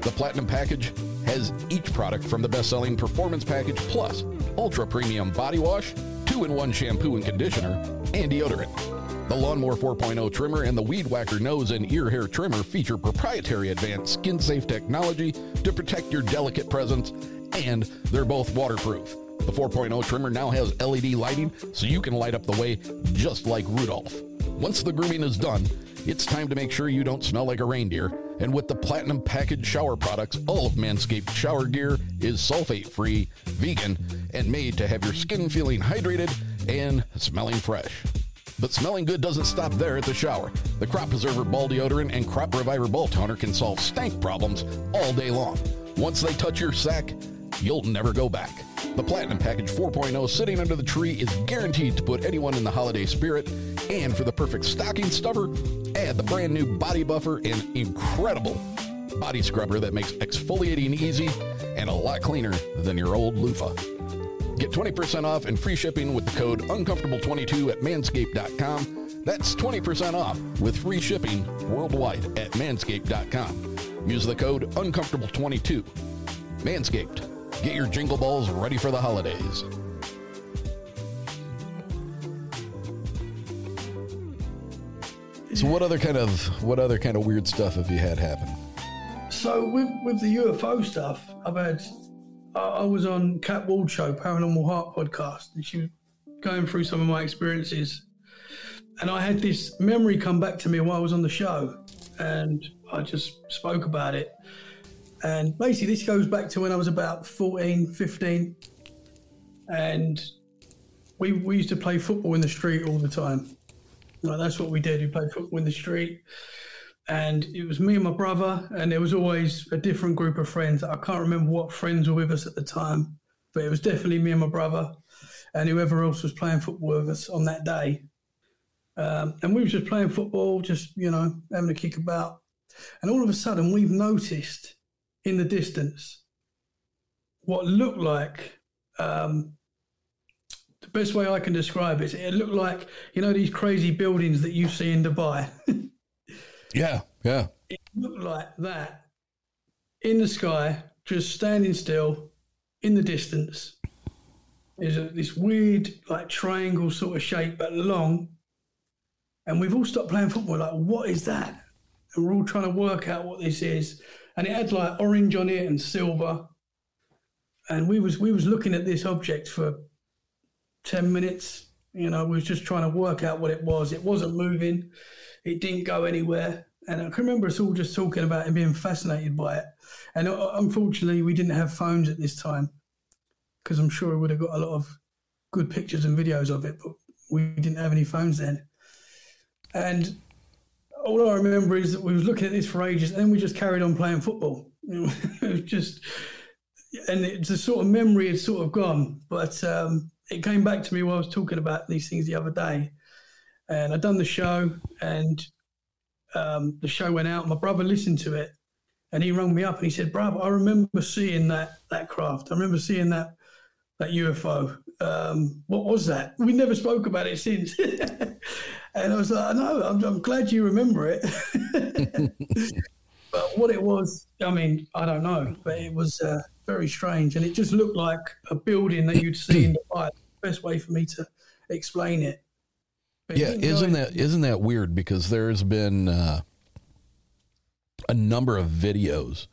The Platinum Package has each product from the best selling Performance Package Plus, Ultra Premium Body Wash, two in one shampoo and conditioner, and deodorant. The Lawnmower 4.0 trimmer and the Weed Whacker nose and ear hair trimmer feature proprietary advanced skin safe technology to protect your delicate presence, and they're both waterproof. The 4.0 trimmer now has LED lighting so you can light up the way just like Rudolph. Once the grooming is done, it's time to make sure you don't smell like a reindeer. And with the Platinum Package shower products, all of Manscaped shower gear is sulfate free, vegan, and made to have your skin feeling hydrated and smelling fresh. But smelling good doesn't stop there at the shower. The Crop Preserver Ball Deodorant and Crop Reviver Ball Toner can solve stank problems all day long. Once they touch your sack, you'll never go back. The Platinum Package 4.0 sitting under the tree is guaranteed to put anyone in the holiday spirit. And for the perfect stocking stuffer, add the brand new Body Buffer and incredible body scrubber that makes exfoliating easy and a lot cleaner than your old loofah. Get 20% off and free shipping with the code uncomfortable22 at manscaped.com. That's 20% off with free shipping worldwide at manscaped.com. Use the code uncomfortable22. Manscaped. Get your jingle balls ready for the holidays. So what other kind of what other kind of weird stuff have you had happen? So with with the UFO stuff, I've had. I was on Cat Ward show, Paranormal Heart podcast, and she was going through some of my experiences, and I had this memory come back to me while I was on the show, and I just spoke about it. And basically, this goes back to when I was about 14, 15, and we we used to play football in the street all the time. Like that's what we did. We played football in the street and it was me and my brother, and there was always a different group of friends. I can't remember what friends were with us at the time, but it was definitely me and my brother, and whoever else was playing football with us on that day. Um, and we were just playing football, just you know, having a kick about, and all of a sudden we've noticed in the distance what looked like. Um, the best way I can describe it, it looked like you know these crazy buildings that you see in Dubai. Yeah, yeah. it looked like that in the sky, just standing still in the distance. There's a, this weird, like triangle sort of shape, but long. And we've all stopped playing football. Like, what is that? And we're all trying to work out what this is. And it had like orange on it and silver. And we was we was looking at this object for ten minutes. You know, we was just trying to work out what it was. It wasn't moving. It didn't go anywhere. And I can remember us all just talking about it and being fascinated by it. And uh, unfortunately, we didn't have phones at this time because I'm sure we would have got a lot of good pictures and videos of it, but we didn't have any phones then. And all I remember is that we was looking at this for ages, and then we just carried on playing football. it was just, and it's a sort of memory had sort of gone, but um, it came back to me while I was talking about these things the other day, and I'd done the show, and um, the show went out. My brother listened to it, and he rang me up and he said, "Bruv, I remember seeing that that craft. I remember seeing that that UFO. Um, what was that? We never spoke about it since." and I was like, "No, I'm, I'm glad you remember it." but what it was, I mean, I don't know, but it was uh, very strange, and it just looked like a building that you'd see in Dubai. Best way for me to explain it. But Yeah, isn't that isn't that weird? Because there's been uh, a number of videos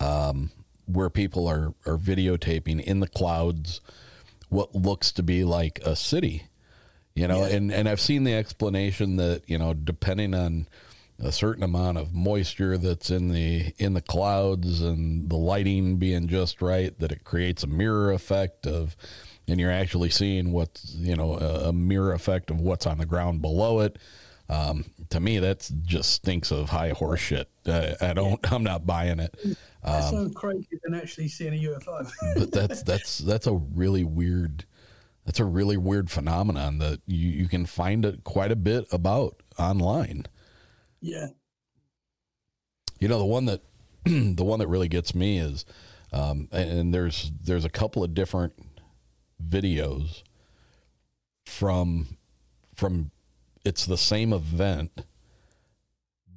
um, where people are are videotaping in the clouds what looks to be like a city, you know. And and I've seen the explanation that you know depending on a certain amount of moisture that's in the in the clouds and the lighting being just right that it creates a mirror effect of and you're actually seeing what's you know a, a mirror effect of what's on the ground below it um, to me that's just stinks of high horse shit uh, i don't i'm not buying it That um, sounds crazy than actually seeing a UFO. but that's that's that's a really weird that's a really weird phenomenon that you, you can find it quite a bit about online yeah. You know, the one that the one that really gets me is, um, and, and there's there's a couple of different videos from from it's the same event,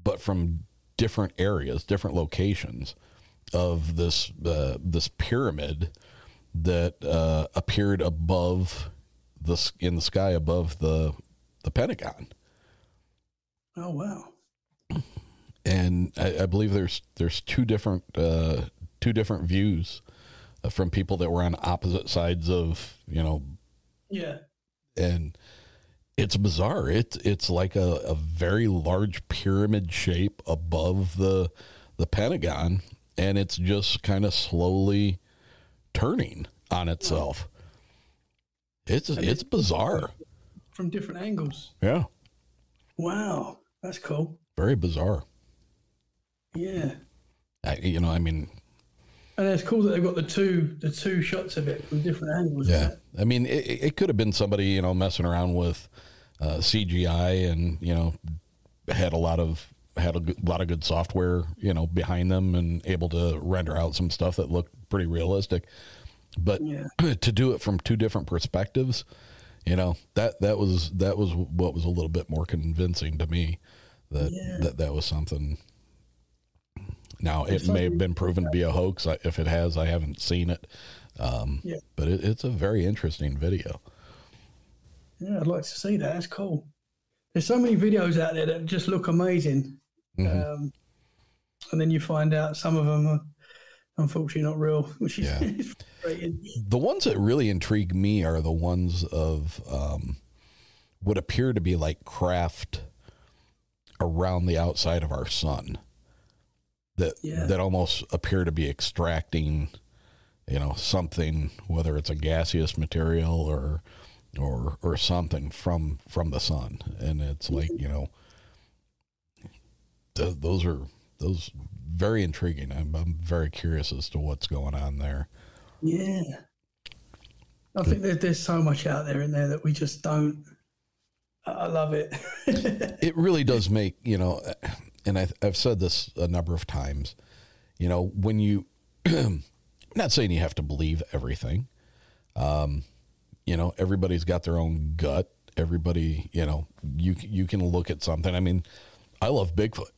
but from different areas, different locations of this uh, this pyramid that uh, appeared above the in the sky above the the Pentagon Oh wow. and I, I believe there's there's two different uh, two different views uh, from people that were on opposite sides of you know, Yeah. and it's bizarre. It's it's like a, a very large pyramid shape above the the Pentagon, and it's just kind of slowly turning on itself. It's it's bizarre. from different angles. Yeah. Wow, that's cool. Very bizarre. Yeah, I, you know, I mean, and it's cool that they've got the two the two shots of it from different angles. yeah. I mean, it, it could have been somebody, you know, messing around with uh, CGI and, you know, had a lot of had a good, lot of good software, you know, behind them and able to render out some stuff that looked pretty realistic. But Yeah. to do it from two different perspectives, you know, that that was that was what was a little bit more convincing to me that Yeah. that that was something. Now it may have been proven to be a hoax. If it has, I haven't seen it. Um, Yeah. but it, it's a very interesting video. Yeah, I'd like to see that. That's cool. There's so many videos out there that just look amazing, Mm-hmm. um, and then you find out some of them are unfortunately not real, which is Yeah. The ones that really intrigue me are the ones of um, what appear to be like craft around the outside of our sun that Yeah. that almost appear to be extracting, you know, something whether it's a gaseous material or or or something from from the sun, and it's like you know, th- those are those very intriguing. I'm, I'm very curious as to what's going on there. Yeah, I think there's there's so much out there in there that we just don't. I love it. it really does make you know and I, i've said this a number of times you know when you I'm not saying you have to believe everything um you know everybody's got their own gut everybody you know you you can look at something i mean i love bigfoot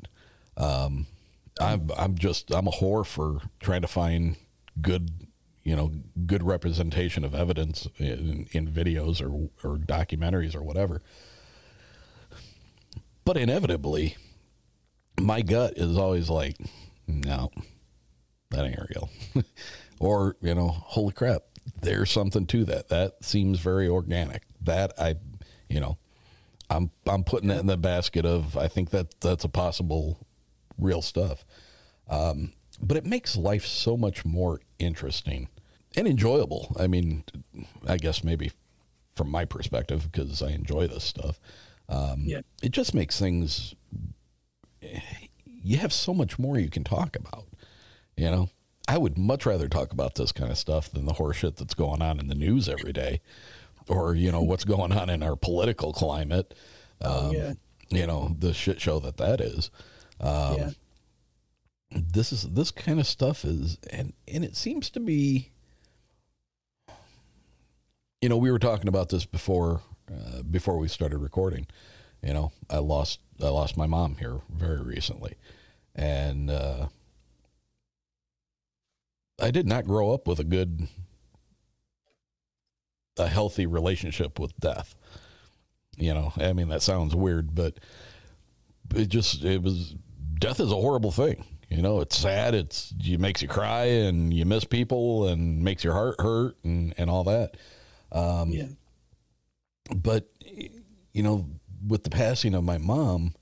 um i'm i'm just i'm a whore for trying to find good you know good representation of evidence in, in videos or or documentaries or whatever but inevitably, my gut is always like, no, that ain't real. or, you know, holy crap, there's something to that. That seems very organic. That I, you know, I'm I'm putting that in the basket of I think that that's a possible real stuff. Um, but it makes life so much more interesting and enjoyable. I mean, I guess maybe from my perspective because I enjoy this stuff. Um, Yeah. It just makes things. You have so much more you can talk about. You know, I would much rather talk about this kind of stuff than the horseshit that's going on in the news every day, or you know what's going on in our political climate. Um, yeah. You know the shit show that that is. Um, yeah, this is this kind of stuff is and and it seems to be you know we were talking about this before uh, before we started recording you know i lost i lost my mom here very recently and uh i did not grow up with a good a healthy relationship with death. You know i mean that sounds weird but it just it was death is a horrible thing. You know it's sad. It's it makes you cry and you miss people and makes your heart hurt and and all that. Um yeah, but you know with the passing of my mom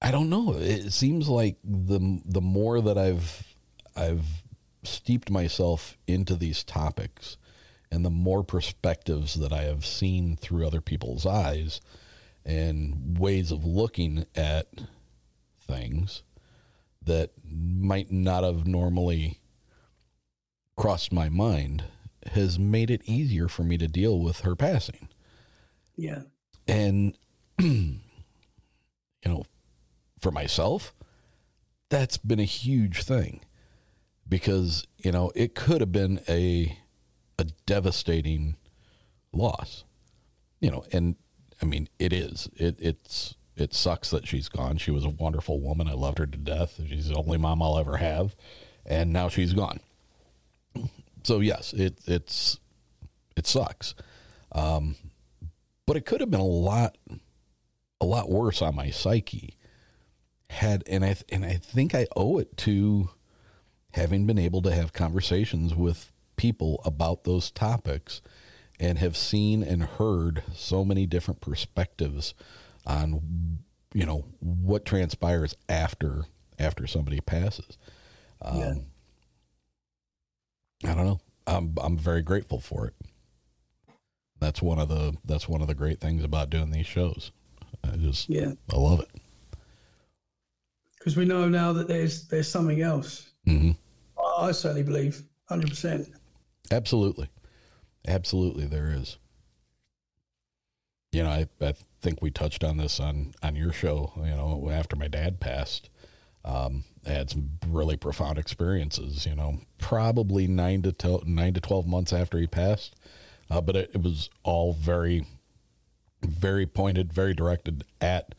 i don't know. It seems like the the more that i've i've steeped myself into these topics and the more perspectives that i have seen through other people's eyes and ways of looking at things that might not have normally crossed my mind has made it easier for me to deal with her passing. yeah, And, you know, for myself, that's been a huge thing because, you know, it could have been a, a devastating loss, you know, and I mean, it is, it, it's, it sucks that she's gone. She was a wonderful woman. I loved her to death. She's the only mom I'll ever have. And now she's gone. So yes, it, it's, it sucks. Um, but it could have been a lot a lot worse on my psyche had and I and I think I owe it to having been able to have conversations with people about those topics and have seen and heard so many different perspectives on you know what transpires after after somebody passes. Um, Yeah. I don't know. I'm I'm very grateful for it. That's one of the that's one of the great things about doing these shows. I just Yeah. I love it. because we know now that there's there's something else. hmm I, certainly believe, hundred percent. Absolutely. Absolutely there is. You know, I, I think we touched on this on, on your show, you know, after my dad passed. Um, I had some really profound experiences, you know, probably nine to tel- nine to 12 months after he passed. Uh, but it, it was all very, very pointed, very directed at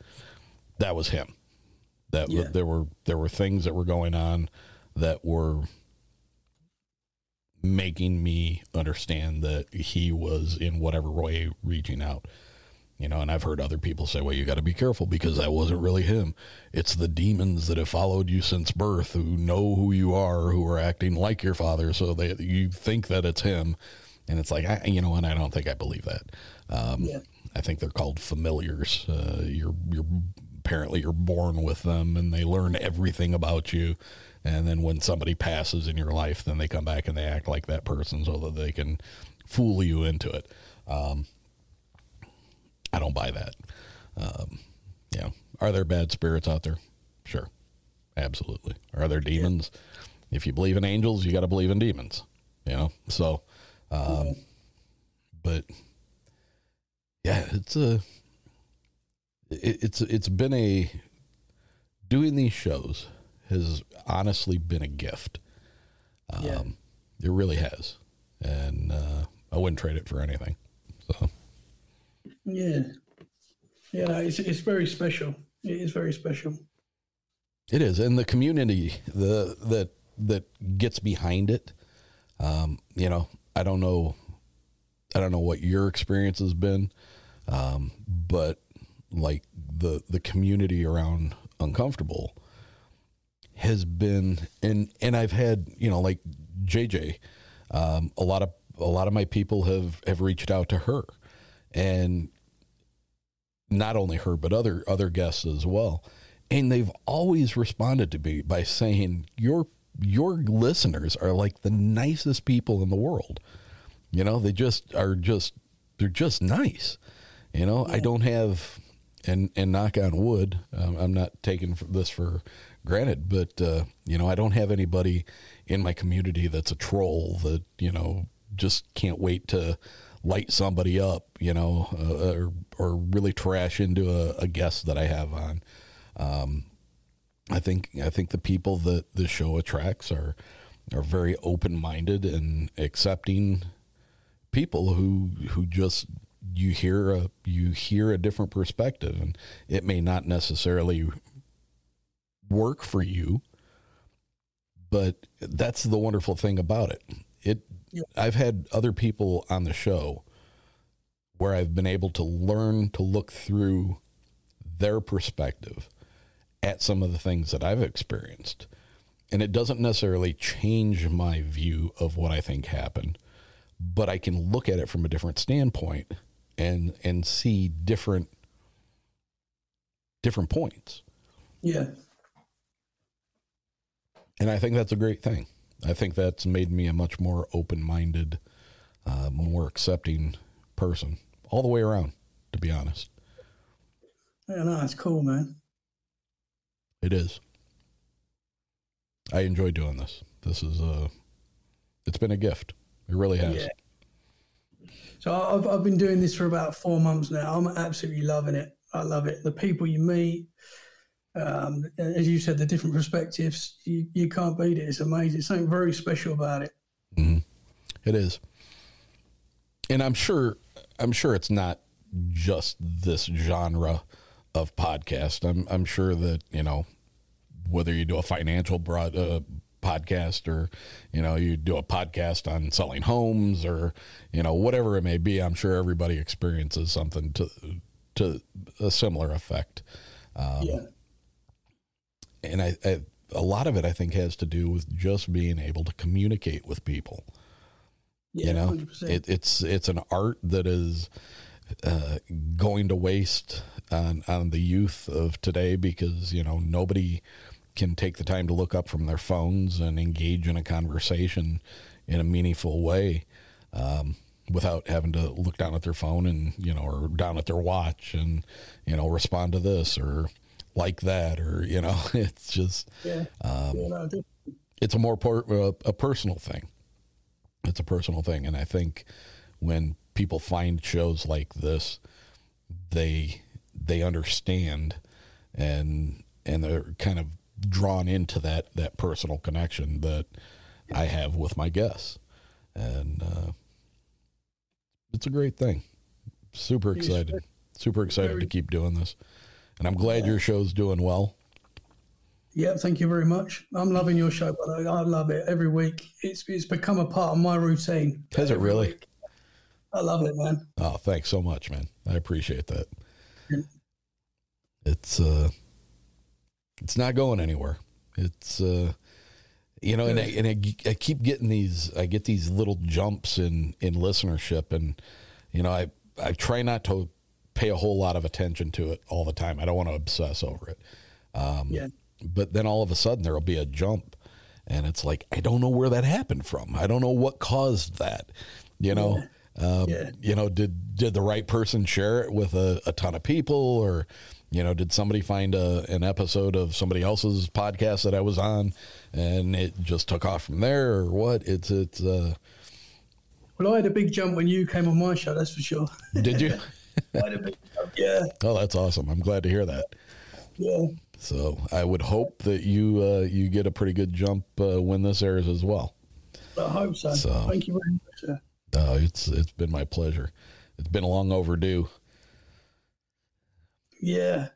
that was him. That w- Yeah. there were there were things that were going on that were making me understand that he was in whatever way reaching out. You know, and I've heard other people say, well, you got to be careful because that wasn't really him. It's the demons that have followed you since birth who know who you are, who are acting like your father. So they, you think that it's him. And it's like, I, you know, and I don't think I believe that. Um, Yeah. I think they're called familiars. Uh, you're, you're apparently you're born with them and they learn everything about you. And then when somebody passes in your life, then they come back and they act like that person so that they can fool you into it. Um, I don't buy that. Um, know, are there bad spirits out there? Sure, absolutely. Are there demons? If you believe in angels, you got to believe in demons. You know, so, um, but yeah, it's a, it, it's it's been a doing these shows has honestly been a gift. Um, Yeah. It really has, and uh, I wouldn't trade it for anything. So. Yeah, yeah, it's it's very special. It is very special. It is, and the community the that that gets behind it. Um, you know, I don't know, I don't know what your experience has been, um, but like the the community around uncomfortable has been, and and I've had you know like JJ, um, a lot of a lot of my people have have reached out to her, and not only her but other other guests as well. And they've always responded to me by saying your your listeners are like the nicest people in the world. You know they just are just they're just nice. You know i don't have and and knock on wood um, i'm not taking this for granted but uh, you know i don't have anybody in my community that's a troll that you know just can't wait to light somebody up you know uh, or or really trash into a, a guest that i have on. Um, I think I think the people that the show attracts are are very open minded and accepting people who who just you hear a you hear a different perspective and it may not necessarily work for you but that's the wonderful thing about it it I've had other people on the show where I've been able to learn to look through their perspective at some of the things that I've experienced. And it doesn't necessarily change my view of what I think happened, but I can look at it from a different standpoint and and see different different points. Yeah, And I think that's a great thing. I think that's made me a much more open-minded, uh, more accepting person all the way around, to be honest. yeah, no, it's cool, man. It is. I enjoy doing this. This is a. It's been a gift. It really has. Yeah. So I've I've been doing this for about four months now. I'm absolutely loving it. I love it. The people you meet, um, as you said, the different perspectives. You, you can't beat it. It's amazing. It's something very special about it. It is. And I'm sure. I'm sure it's not just this genre of podcast. I'm. I'm sure that you know whether you do a financial broad, uh, podcast or you know you do a podcast on selling homes or you know whatever it may be i'm sure everybody experiences something to to a similar effect um, Yeah. And I, I a lot of it i think has to do with just being able to communicate with people Yeah, you know 100%. it, it's it's an art that is uh, going to waste on on the youth of today because you know nobody can take the time to look up from their phones and engage in a conversation in a meaningful way um, without having to look down at their phone and you know or down at their watch and you know respond to this or like that or you know it's just Yeah. um, Yeah, no, it's a more per, uh, a personal thing. It's a personal thing. And i think when people find shows like this they they understand and and they're kind of drawn into that that personal connection that i have with my guests. And uh it's a great thing. Super excited. super excited to keep doing this and i'm glad your show's doing well Yeah, thank you very much. I'm loving your show, by the. I love it every week. It's it's become a part of my routine. has it really week. I love it, man. Oh, thanks so much, man. I appreciate that. It's uh it's not going anywhere. It's uh you know, and I, and I, I keep getting these I get these little jumps in in listenership and you know, I I try not to pay a whole lot of attention to it all the time. I don't want to obsess over it. Um Yeah. but then all of a sudden there'll be a jump and it's like i don't know where that happened from i don't know what caused that you know um, Yeah. you know did did the right person share it with a, a ton of people or you know did somebody find a, an episode of somebody else's podcast that i was on and it just took off from there or what it's it's uh Well, I had a big jump when you came on my show. That's for sure. did you I a big. Yeah, oh that's awesome i'm glad to hear that yeah. so i would hope that you uh you get a pretty good jump uh, when this airs as well I hope so. So- Thank you very much, sir. Uh, it's it's been my pleasure. It's been long overdue. Yeah.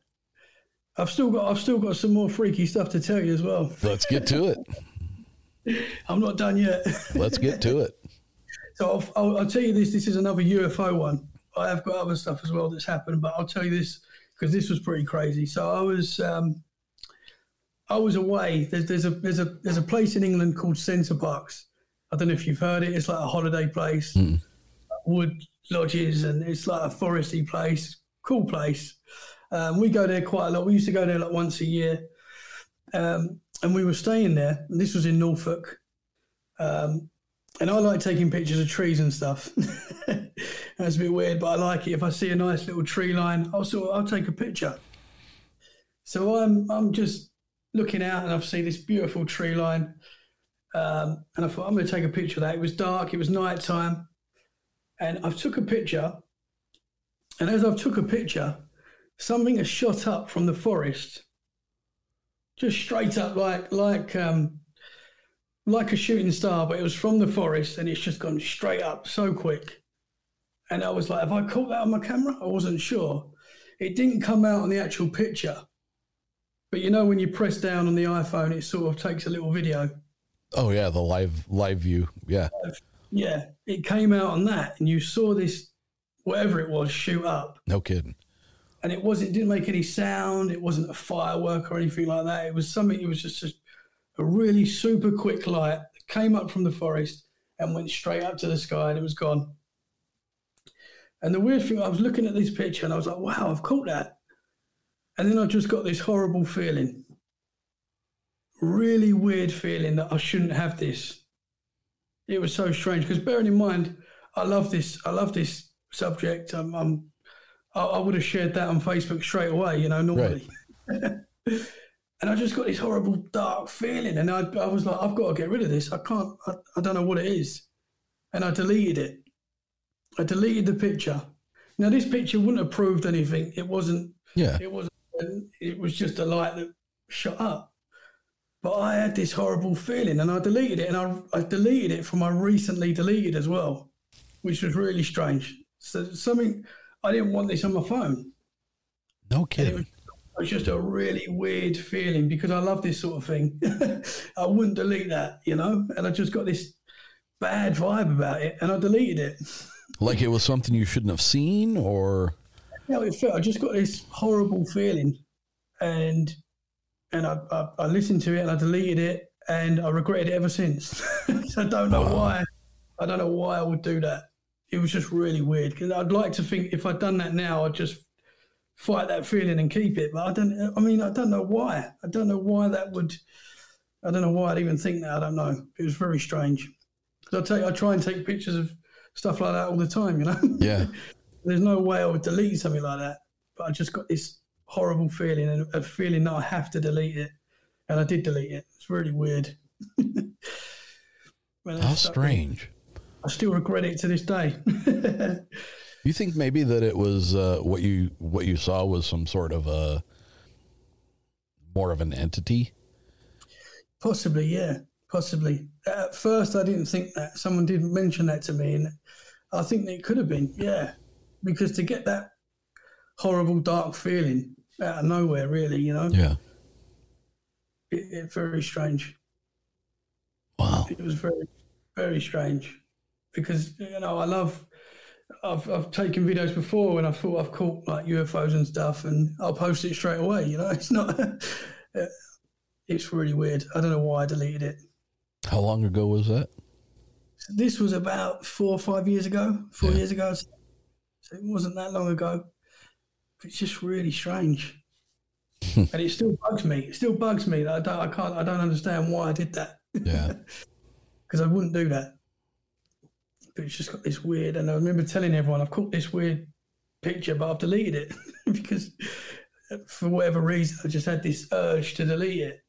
I've still got I've still got some more freaky stuff to tell you as well. Let's get to it. I'm not done yet. Let's get to it. So I'll, I'll, I'll tell you this. This is another UFO one. I have got other stuff as well that's happened, but I'll tell you this because this was pretty crazy. So I was um, I was away. There's, there's a there's a there's a place in England called Center Parcs. I don't know if you've heard it. It's like a holiday place, wood lodges, and it's like a foresty place. Cool place. Um, we go there quite a lot. We used to go there like once a year, um, and we were staying there. And this was in Norfolk. Um, and I like taking pictures of trees and stuff. That's a bit weird, but I like it. If I see a nice little tree line, I'll sort of, I'll take a picture. So I'm I'm just looking out and I see this beautiful tree line, um, and I thought I'm going to take a picture of that. It was dark, it was night time, and I took a picture. And as I've took a picture, something has shot up from the forest, just straight up like like um, like a shooting star, but it was from the forest and it's just gone straight up so quick. And I was like, have I caught that on my camera? I wasn't sure. It didn't come out on the actual picture. But you know, when you press down on the iPhone, it sort of takes a little video. Oh yeah, the live live view. Yeah. Yeah, it came out on that, and you saw this, whatever it was, shoot up. No kidding. And it wasn't, it didn't make any sound. It wasn't a firework or anything like that. It was something, it was just a, a really super quick light that came up from the forest and went straight up to the sky and it was gone. And the weird thing, I was looking at this picture and I was like, wow, I've caught that. And then I just got this horrible feeling. Really weird feeling that I shouldn't have this. It was so strange because bearing in mind, I love this. I love this subject. I'm, I'm I, I would have shared that on Facebook straight away, you know, normally. and I just got this horrible dark feeling, and I, I was like, I've got to get rid of this. I can't. I, I don't know what it is, and I deleted it. I deleted the picture. Now this picture wouldn't have proved anything. It wasn't. Yeah. It wasn't. It was just a light that shot up. But I had this horrible feeling, and I deleted it, and I, I deleted it from my recently deleted as well, which was really strange. So something I didn't want this on my phone. No kidding. It was just a really weird feeling because I love this sort of thing. I wouldn't delete that, you know, and I just got this bad vibe about it, and I deleted it. Like it was something you shouldn't have seen, or know, it felt I just got this horrible feeling, and and I, I, I listened to it and I deleted it, and I regretted it ever since. so I don't know why. I don't know why I would do that. It was just really weird because I'd like to think if I'd done that now, I'd just fight that feeling and keep it. But I don't. I mean, I don't know why. I don't know why that would. I don't know why I'd even think that. I don't know. It was very strange. I take, I try and take pictures of stuff like that all the time. You know. Yeah. There's no way I would delete something like that, but I just got this horrible feeling and a feeling that I have to delete it, and I did delete it. It's really weird. How that's stuck with me. strange. I still regret it to this day. You think maybe that it was uh, what you what you saw was some sort of a more of an entity? Possibly, yeah, possibly. At first, I didn't think that. Someone didn't mention that to me, and I think it could have been, yeah, because to get that horrible, dark feeling out of nowhere, really, you know, Yeah. it, it very strange. Wow. It was very, very strange because you know I love. I've I've taken videos before and I thought I've caught like UFOs and stuff, and I'll post it straight away. You know, it's not. it's really weird. I don't know why I deleted it. How long ago was that? This was about four or five years ago, four Yeah. years ago. So it wasn't that long ago. It's just really strange, and it still bugs me. It still bugs me that I don't. I can't. I don't understand why I did that Yeah. because I wouldn't do that. But it's just got this weird. And I remember telling everyone I've caught this weird picture, but I've deleted it because for whatever reason I just had this urge to delete it.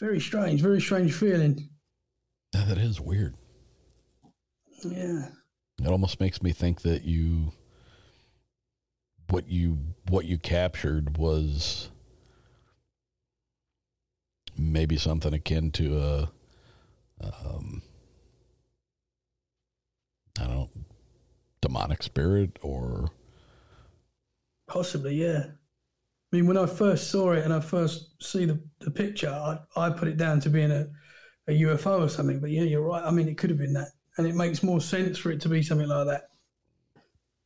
Very strange. Very strange feeling. Yeah, that is weird. Yeah. It almost makes me think that you what you what you captured was maybe something akin to a um I don't know demonic spirit or Possibly, yeah. I mean, when I first saw it and I first see the, the picture, I, I put it down to being a, a UFO or something. But yeah, you're right. I mean, it could have been that. And it makes more sense for it to be something like that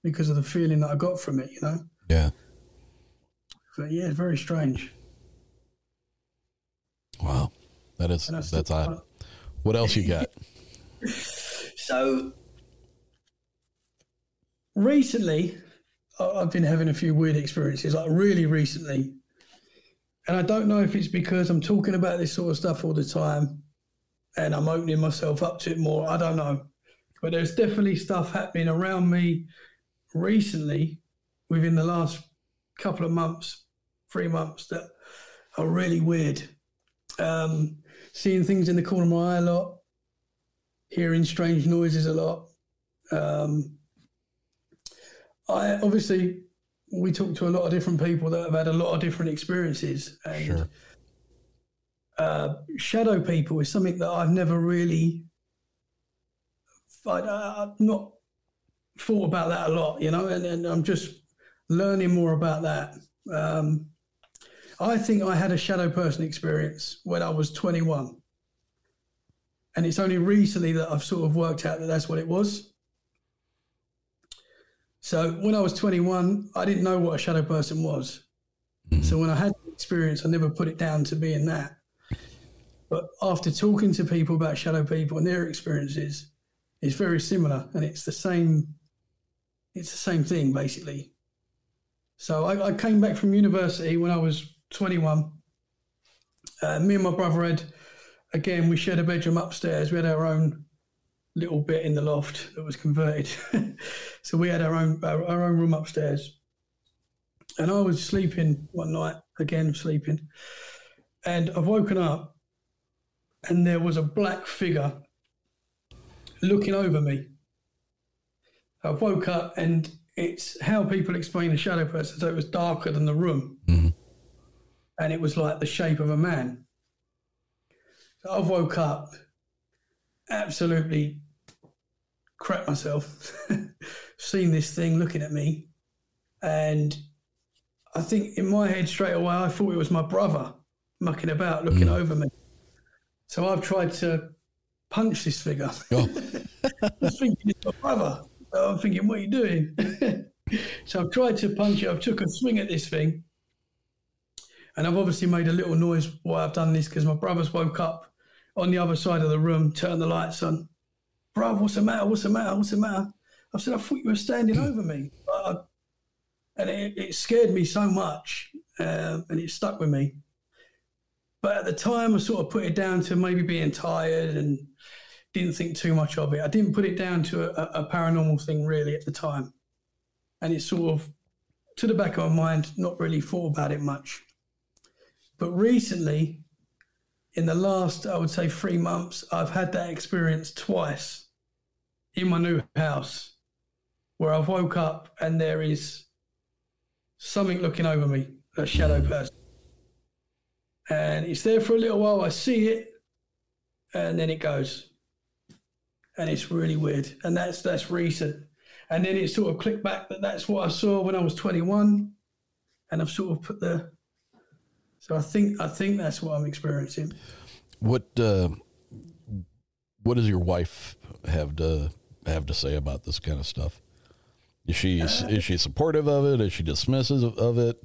because of the feeling that I got from it, you know? yeah. But yeah, it's very strange. Wow. That is that's odd. What else you got? So recently, I've been having a few weird experiences, like really recently. And I don't know if it's because I'm talking about this sort of stuff all the time and I'm opening myself up to it more. I don't know. But there's definitely stuff happening around me recently within the last couple of months, three months that are really weird. Um, seeing things in the corner of my eye a lot, hearing strange noises a lot. Um, I obviously we talk to a lot of different people that have had a lot of different experiences, and Sure. uh, shadow people is something that I've never really, I, I've not thought about that a lot, you know, and, and I'm just learning more about that. Um, I think I had a shadow person experience when I was 21. And it's only recently that I've sort of worked out that that's what it was. So when I was 21, I didn't know what a shadow person was. So when I had the experience, I never put it down to being that. But after talking to people about shadow people and their experiences, it's very similar, and it's the same. It's the same thing basically. So I, I came back from university when I was 21. Uh, me and my brother had, again, we shared a bedroom upstairs. We had our own little bit in the loft that was converted. so we had our own our, our own room upstairs. And I was sleeping one night, again sleeping, and I've woken up, and there was a black figure looking over me. I woke up, and it's how people explain a shadow person. So it was darker than the room, mm-hmm. and it was like the shape of a man. So I've woke up, absolutely crap myself, seen this thing looking at me, and I think in my head straight away I thought it was my brother mucking about, looking hmm. over me. So I've tried to punch this figure. Oh, I was thinking it's my brother. So I'm thinking, what are you doing? so I've tried to punch it. I've took a swing at this thing. And I've obviously made a little noise while I've done this because my brother's woke up on the other side of the room, turned the lights on. Bro, what's the matter? What's the matter? What's the matter? I said, I thought you were standing over me. I- and it, it scared me so much um, and it stuck with me. But at the time, I sort of put it down to maybe being tired and didn't think too much of it. I didn't put it down to a, a paranormal thing really at the time, and it's sort of to the back of my mind, not really thought about it much. But recently, in the last, I would say, three months, I've had that experience twice in my new house where I've woke up and there is something looking over me, a shadow person. And it's there for a little while. I see it and then it goes. And it's really weird. And that's that's recent. And then it sort of clicked back that that's what I saw when I was 21. And I've sort of put the so I think I think that's what I'm experiencing. What uh, what does your wife have to have to say about this kind of stuff? Is she uh, is she supportive of it? Is she dismissive of, it?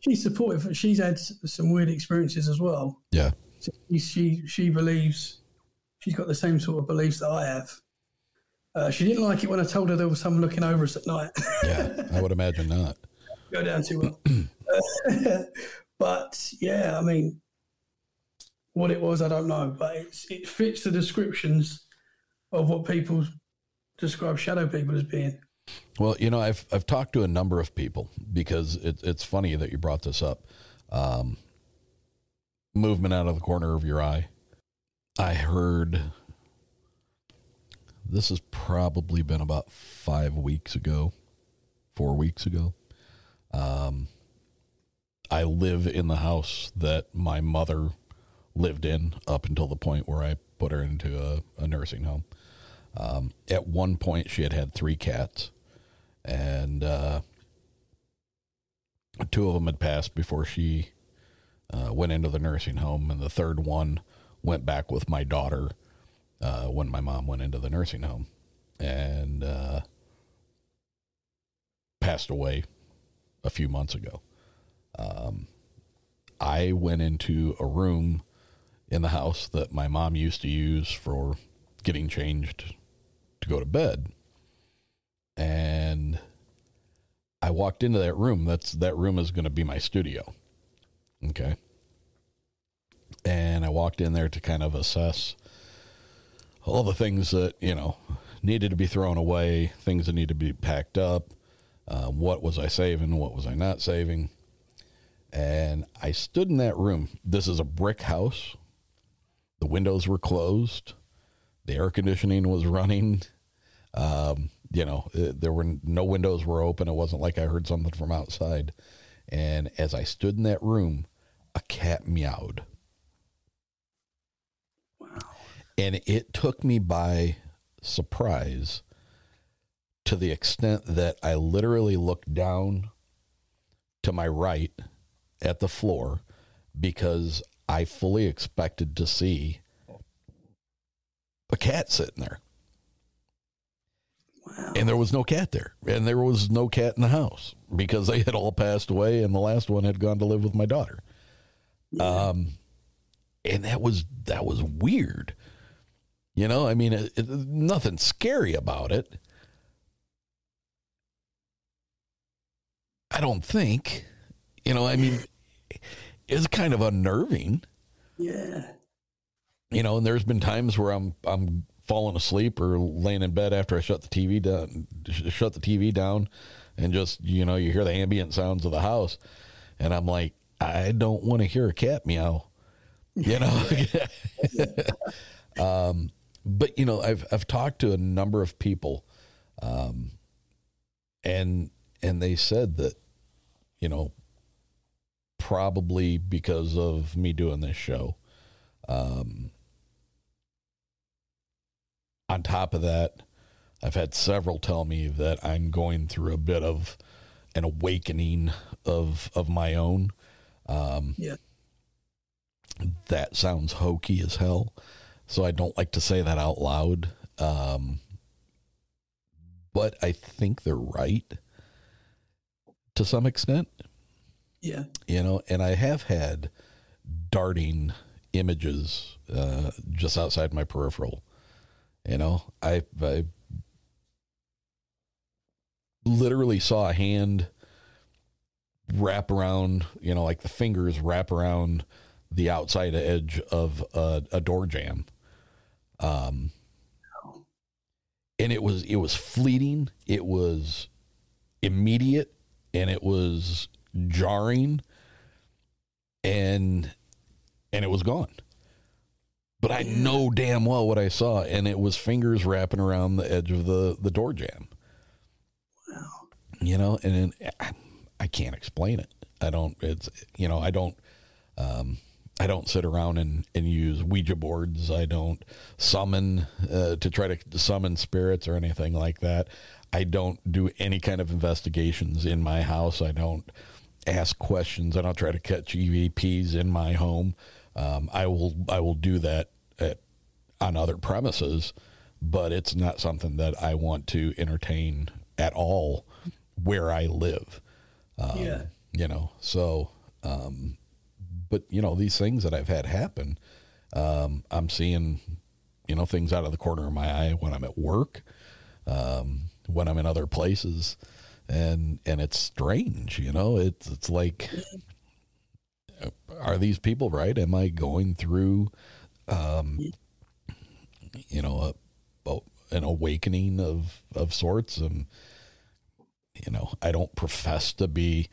She's supportive. She's had some weird experiences as well. Yeah. She she, she believes she's got the same sort of beliefs that I have. Uh, she didn't like it when I told her there was someone looking over us at night. yeah, I would imagine not. Go down too well. But yeah, I mean, what it was, I don't know, but it fits the descriptions of what people describe shadow people as being. Well, you know, I've I've talked to a number of people because it, it's funny that you brought this up. Um, movement out of the corner of your eye. I heard this has probably been about five weeks ago, four weeks ago. Um, I live in the house that my mother lived in up until the point where I put her into a, a nursing home. Um, at one point, she had had three cats, and uh, two of them had passed before she uh, went into the nursing home, and the third one went back with my daughter uh, when my mom went into the nursing home, and uh, passed away a few months ago. Um, I went into a room in the house that my mom used to use for getting changed to go to bed. And I walked into that room. That's that room is going to be my studio. Okay. And I walked in there to kind of assess all the things that, you know, needed to be thrown away, things that need to be packed up. Uh, what was I saving? What was I not saving? And I stood in that room. This is a brick house. The windows were closed. The air conditioning was running. Um, you know, uh, there were no windows were open. It wasn't like I heard something from outside. And as I stood in that room, a cat meowed. Wow. And it took me by surprise to the extent that I literally looked down to my right at the floor because I fully expected to see a cat sitting there. Wow. And there was no cat there. And there was no cat in the house because they had all passed away and the last one had gone to live with my daughter. Yeah. Um and that was that was weird. You know, I mean, it, it, nothing scary about it. I don't think. You know, I mean, it's kind of unnerving. Yeah. You know, and there's been times where I'm I'm falling asleep or laying in bed after I shut the TV down, shut the TV down, and just you know you hear the ambient sounds of the house, and I'm like, I don't want to hear a cat meow. You know. um, but you know, I've I've talked to a number of people, um, and and they said that, you know, probably because of me doing this show. Um, on top of that, I've had several tell me that I'm going through a bit of an awakening of of my own. Um, yeah, that sounds hokey as hell, so I don't like to say that out loud. Um, but I think they're right to some extent. Yeah. You know, and I have had darting images uh, just outside my peripheral. You know, I, I literally saw a hand wrap around, you know, like the fingers wrap around the outside edge of a, a door jamb. Um, and it was it was fleeting. It was immediate, and it was jarring, and and it was gone. But I know damn well what I saw, and it was fingers wrapping around the edge of the the door jamb. Wow. You know, and then, I can't explain it. I don't. It's you know I don't. Um, I don't sit around and, and use Ouija boards. I don't summon uh, to try to summon spirits or anything like that. I don't do any kind of investigations in my house. I don't ask questions. I don't try to catch EVPs in my home. Um, I will I will do that at, on other premises, but it's not something that I want to entertain at all where I live. Um, Yeah. You know, so, um, but, you know, these things that I've had happen, um, I'm seeing, you know, things out of the corner of my eye when I'm at work, um, when I'm in other places. And, and it's strange, you know, it's, it's like, are these people right? Am I going through, um, you know, a, an awakening of, of sorts? And, you know, I don't profess to be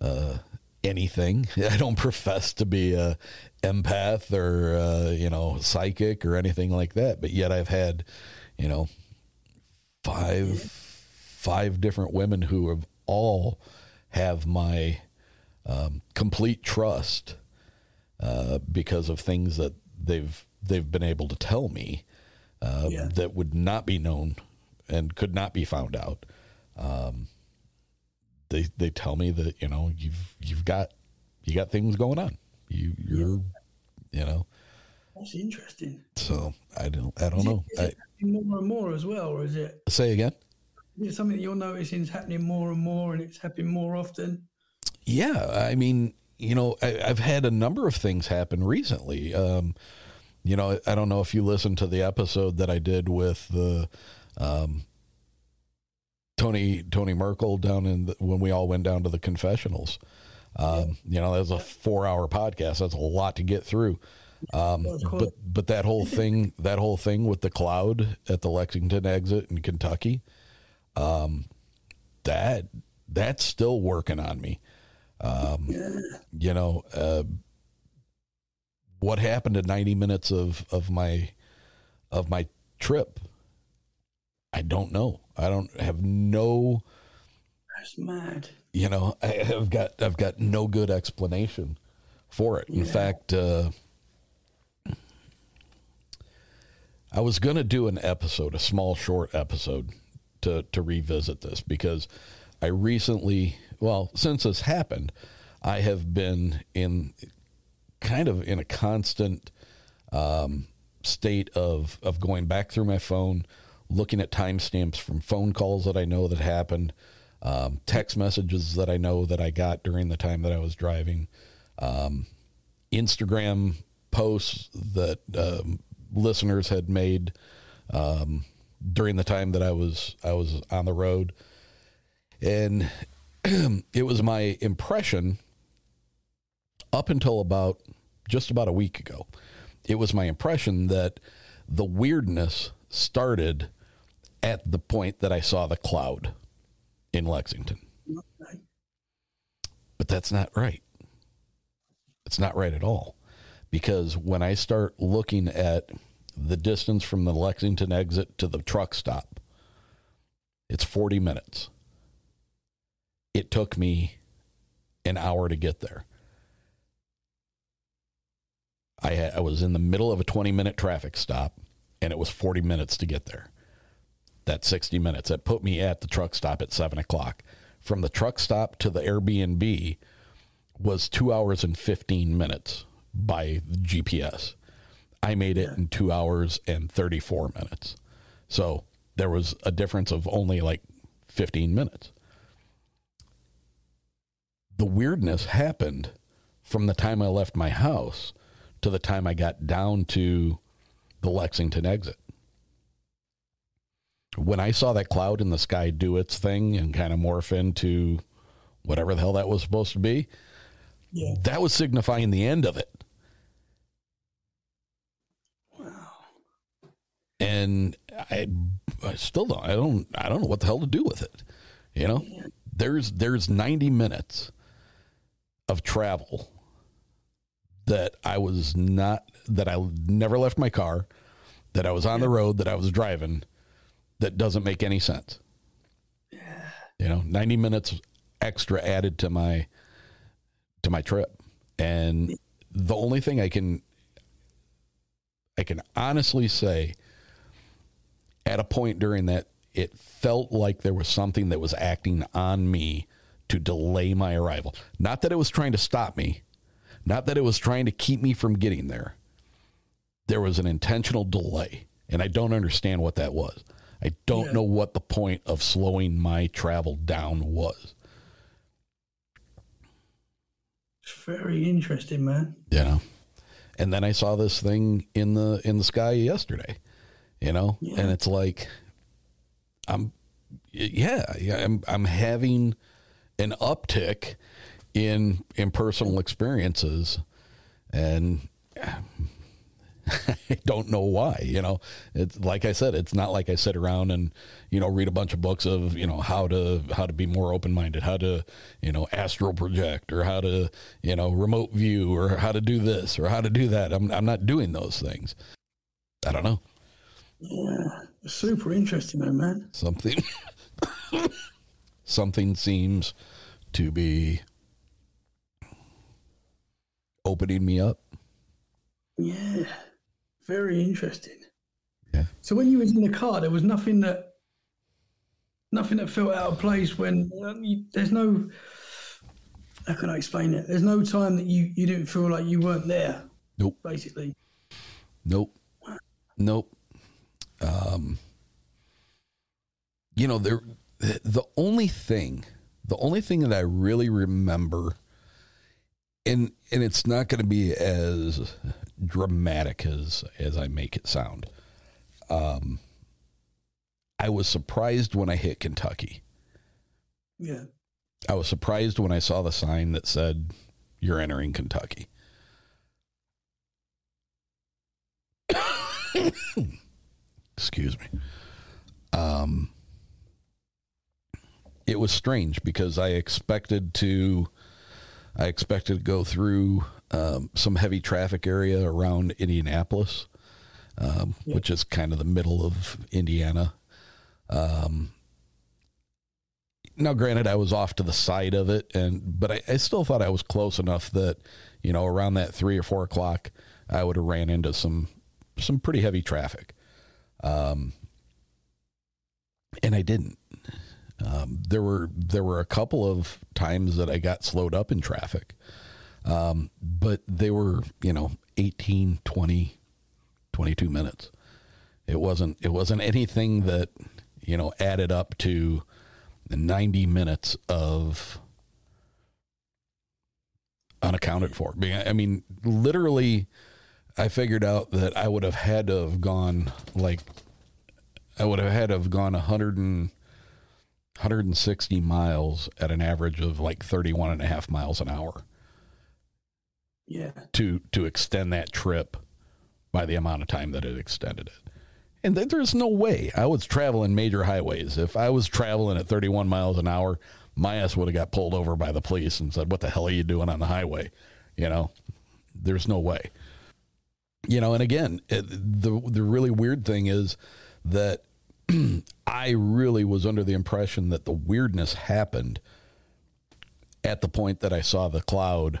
uh, anything. I don't profess to be a empath or uh, you know psychic or anything like that. But yet I've had, you know, five five different women who have all have my um, complete trust uh, because of things that they've they've been able to tell me uh, Yeah. that would not be known and could not be found out. Um, they they tell me that you know you've you've got you got things going on. You you're you know That's interesting. so I don't I don't Is know. it, I, more and more as well, or is it, say again. is it something that you're noticing is happening more and more, and it's happening more often? Yeah, I mean, you know, I, I've had a number of things happen recently. Um, you know, I don't know if you listened to the episode that I did with the um, Tony Tony Merkel down in the, when we all went down to the confessionals. Um, You know, that was a four hour podcast. That's a lot to get through. Um, but but that whole thing that whole thing with the cloud at the Lexington exit in Kentucky, um, that that's still working on me. Um, you know, uh, what happened to 90 minutes of, of my, of my trip? I don't know. I don't have no, That's mad. you know, I have got, I've got no good explanation for it. In fact, uh, I was going to do an episode, a small short episode to, to revisit this because I recently, well, since this happened, I have been in kind of in a constant um, state of, of going back through my phone, looking at timestamps from phone calls that I know that happened, um, text messages that I know that I got during the time that I was driving, um, Instagram posts that um, listeners had made um, during the time that I was I was on the road, and it was my impression up until about just about a week ago. It was my impression that the weirdness started at the point that I saw the cloud in Lexington. But that's not right. It's not right at all. Because when I start looking at the distance from the Lexington exit to the truck stop, it's 40 minutes. It took me an hour to get there. I, had, I was in the middle of a 20 minute traffic stop and it was 40 minutes to get there. That's 60 minutes. That put me at the truck stop at 7 o'clock. From the truck stop to the Airbnb was two hours and 15 minutes by GPS. I made it in two hours and 34 minutes. So there was a difference of only like 15 minutes. The weirdness happened from the time I left my house to the time I got down to the Lexington exit. When I saw that cloud in the sky do its thing and kind of morph into whatever the hell that was supposed to be, Yeah. that was signifying the end of it. Wow. And I, I still don't. I don't. I don't know what the hell to do with it. You know, there's there's 90 minutes of travel that I was not that I never left my car, that I was on the road, that I was driving, that doesn't make any sense. Yeah. You know, 90 minutes extra added to my to my trip. And the only thing I can I can honestly say at a point during that it felt like there was something that was acting on me to delay my arrival. Not that it was trying to stop me, not that it was trying to keep me from getting there. There was an intentional delay, and I don't understand what that was. I don't Yeah. know what the point of slowing my travel down was. It's very interesting, man. know and then i saw this thing in the in the sky yesterday you know and it's like i'm yeah, yeah i'm i'm having an uptick in in personal experiences and I don't know why, you know. It's like I said, it's not like I sit around and, you know, read a bunch of books of, you know, how to how to be more open-minded, how to, you know, astral project or how to, you know, remote view or how to do this or how to do that. I'm I'm not doing those things. I don't know. Yeah, super interesting, though, man. Something something seems to be opening me up. Yeah, very interesting. Yeah. So when you was in the car, there was nothing that nothing that felt out of place. When uh, you, there's no, how can I explain it? There's no time that you you didn't feel like you weren't there. Nope. Basically, Nope. Nope. Um, you know, there, the only thing, the only thing that I really remember, and and it's not going to be as dramatic as as I make it sound. Um, I was surprised when I hit Kentucky. yeah. I was surprised when I saw the sign that said, "You're entering Kentucky." Excuse me. Um, it was strange because I expected to, I expected to go through um, some heavy traffic area around Indianapolis, um, which is kind of the middle of Indiana. Um, now, granted, I was off to the side of it, and but I, I still thought I was close enough that you know around that three or four o'clock, I would have ran into some some pretty heavy traffic, um, and I didn't. Um, there were there were a couple of times that I got slowed up in traffic, um, but they were you know 18, 20, 22 minutes. It wasn't it wasn't anything that you know added up to 90 minutes of unaccounted for. I mean, literally, I figured out that I would have had to have gone like, I would have had to have gone 100 and, 160 miles at an average of like 31 and a half miles an hour Yeah. to to extend that trip by the amount of time that it extended it. And th- there's no way I was traveling major highways. If I was traveling at 31 miles an hour, my ass would have got pulled over by the police and said, "What the hell are you doing on the highway?" You know, there's no way. You know, and again, it, the the really weird thing is that I really was under the impression that the weirdness happened at the point that I saw the cloud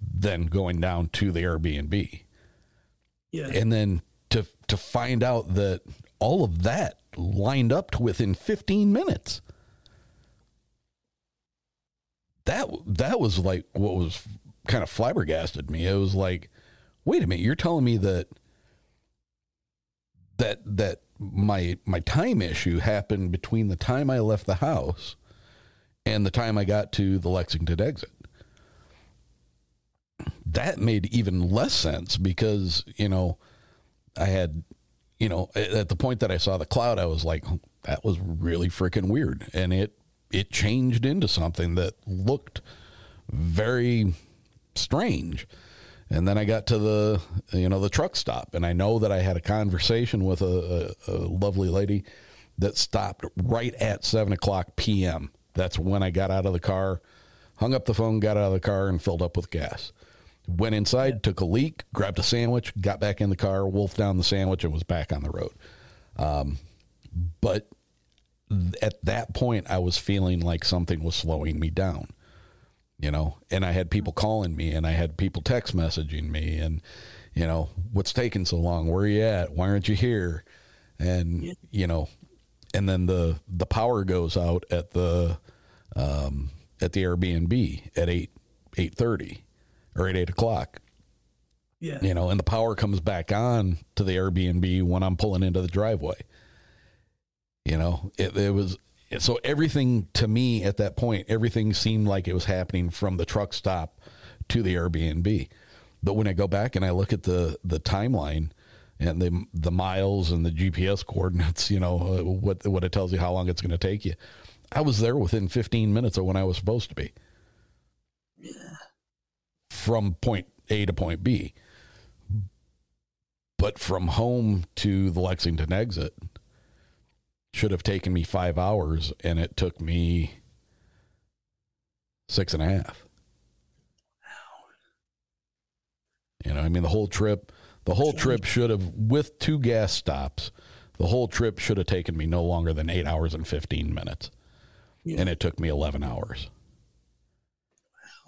then going down to the Airbnb. Yeah. And then to to find out that all of that lined up to within 15 minutes. That that was like what was kind of flabbergasted me. It was like, wait a minute, you're telling me that that that my my time issue happened between the time I left the house and the time I got to the Lexington exit. That made even less sense because you know I had you know at the point that I saw the cloud I was like that was really freaking weird. And it it changed into something that looked very strange And then I got to the you know the truck stop, and I know that I had a conversation with a, a, a lovely lady that stopped right at seven o'clock p.m. That's when I got out of the car, hung up the phone, got out of the car, and filled up with gas. Went inside, took a leak, grabbed a sandwich, got back in the car, wolfed down the sandwich, and was back on the road. Um, but at that point, I was feeling like something was slowing me down you know and i had people calling me and i had people text messaging me and you know what's taking so long? Where are you at? Why aren't you here? And you know and then the the power goes out at the um at the airbnb at 8 eight thirty or at 8 o'clock. Yeah. You know and the power comes back on to the airbnb when i'm pulling into the driveway. You know it, it was so everything to me at that point, everything seemed like it was happening from the truck stop to the Airbnb. But when I go back and I look at the the timeline and the the miles and the GPS coordinates, you know uh, what what it tells you how long it's going to take you. I was there within 15 minutes of when I was supposed to be. Yeah. From point A to point B. But from home to the Lexington exit, should have taken me five hours and it took me six and a half. Wow. You know, I mean, the whole trip, the whole trip should have, with two gas stops, the whole trip should have taken me no longer than eight hours and 15 minutes. Yeah. And it took me 11 hours.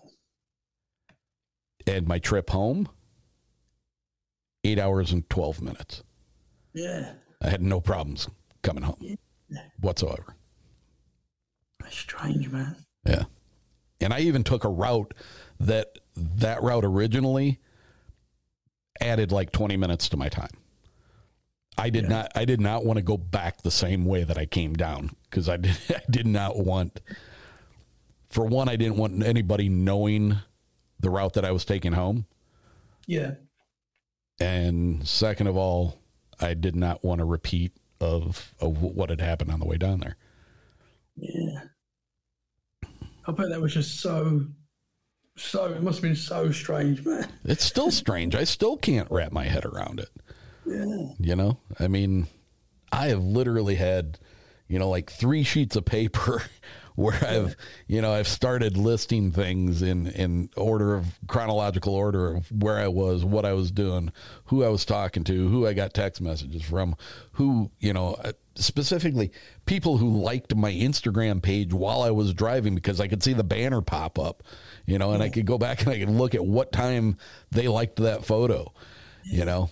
Wow. And my trip home, eight hours and 12 minutes. Yeah. I had no problems coming home whatsoever. Strange, man. Yeah. And I even took a route that that route originally added like 20 minutes to my time. I did yeah. not I did not want to go back the same way that I came down because I did I did not want for one I didn't want anybody knowing the route that I was taking home. Yeah. And second of all, I did not want to repeat of of what had happened on the way down there. Yeah, I bet that was just so. So it must have been so strange, man. It's still strange. I still can't wrap my head around it. Yeah. You know, I mean, I have literally had, you know, like three sheets of paper where I've, you know, I've started listing things in, in order of chronological order of where I was, what I was doing, who I was talking to, who I got text messages from, who, you know, uh, specifically people who liked my Instagram page while I was driving because I could see the banner pop up, you know, and I could go back and I could look at what time they liked that photo, you know,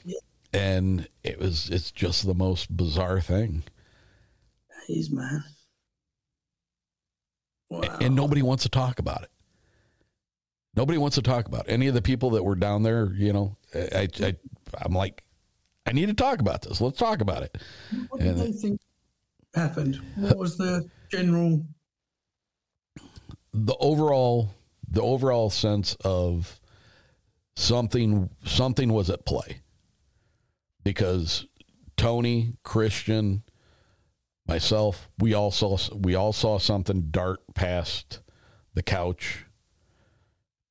and it was, it's just the most bizarre thing. He's man. Wow. And nobody wants to talk about it. Nobody wants to talk about it. any of the people that were down there. You know, I, I, I'm like, I need to talk about this. Let's talk about it. What did and, they think happened? What was the general? The overall, the overall sense of something, something was at play because Tony, Christian, myself, we all saw we all saw something dart past the couch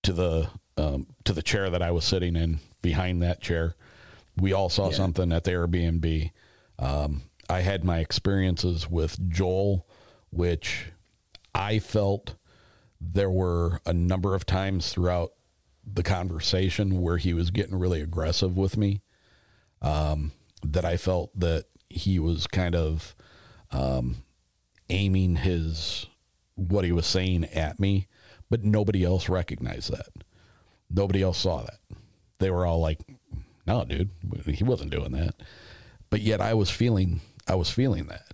to the um, to the chair that I was sitting in. Behind that chair, we all saw yeah. something at the Airbnb. Um, I had my experiences with Joel, which I felt there were a number of times throughout the conversation where he was getting really aggressive with me. Um, that I felt that he was kind of um, aiming his what he was saying at me, but nobody else recognized that. Nobody else saw that. They were all like, "No, dude, he wasn't doing that." But yet, I was feeling, I was feeling that.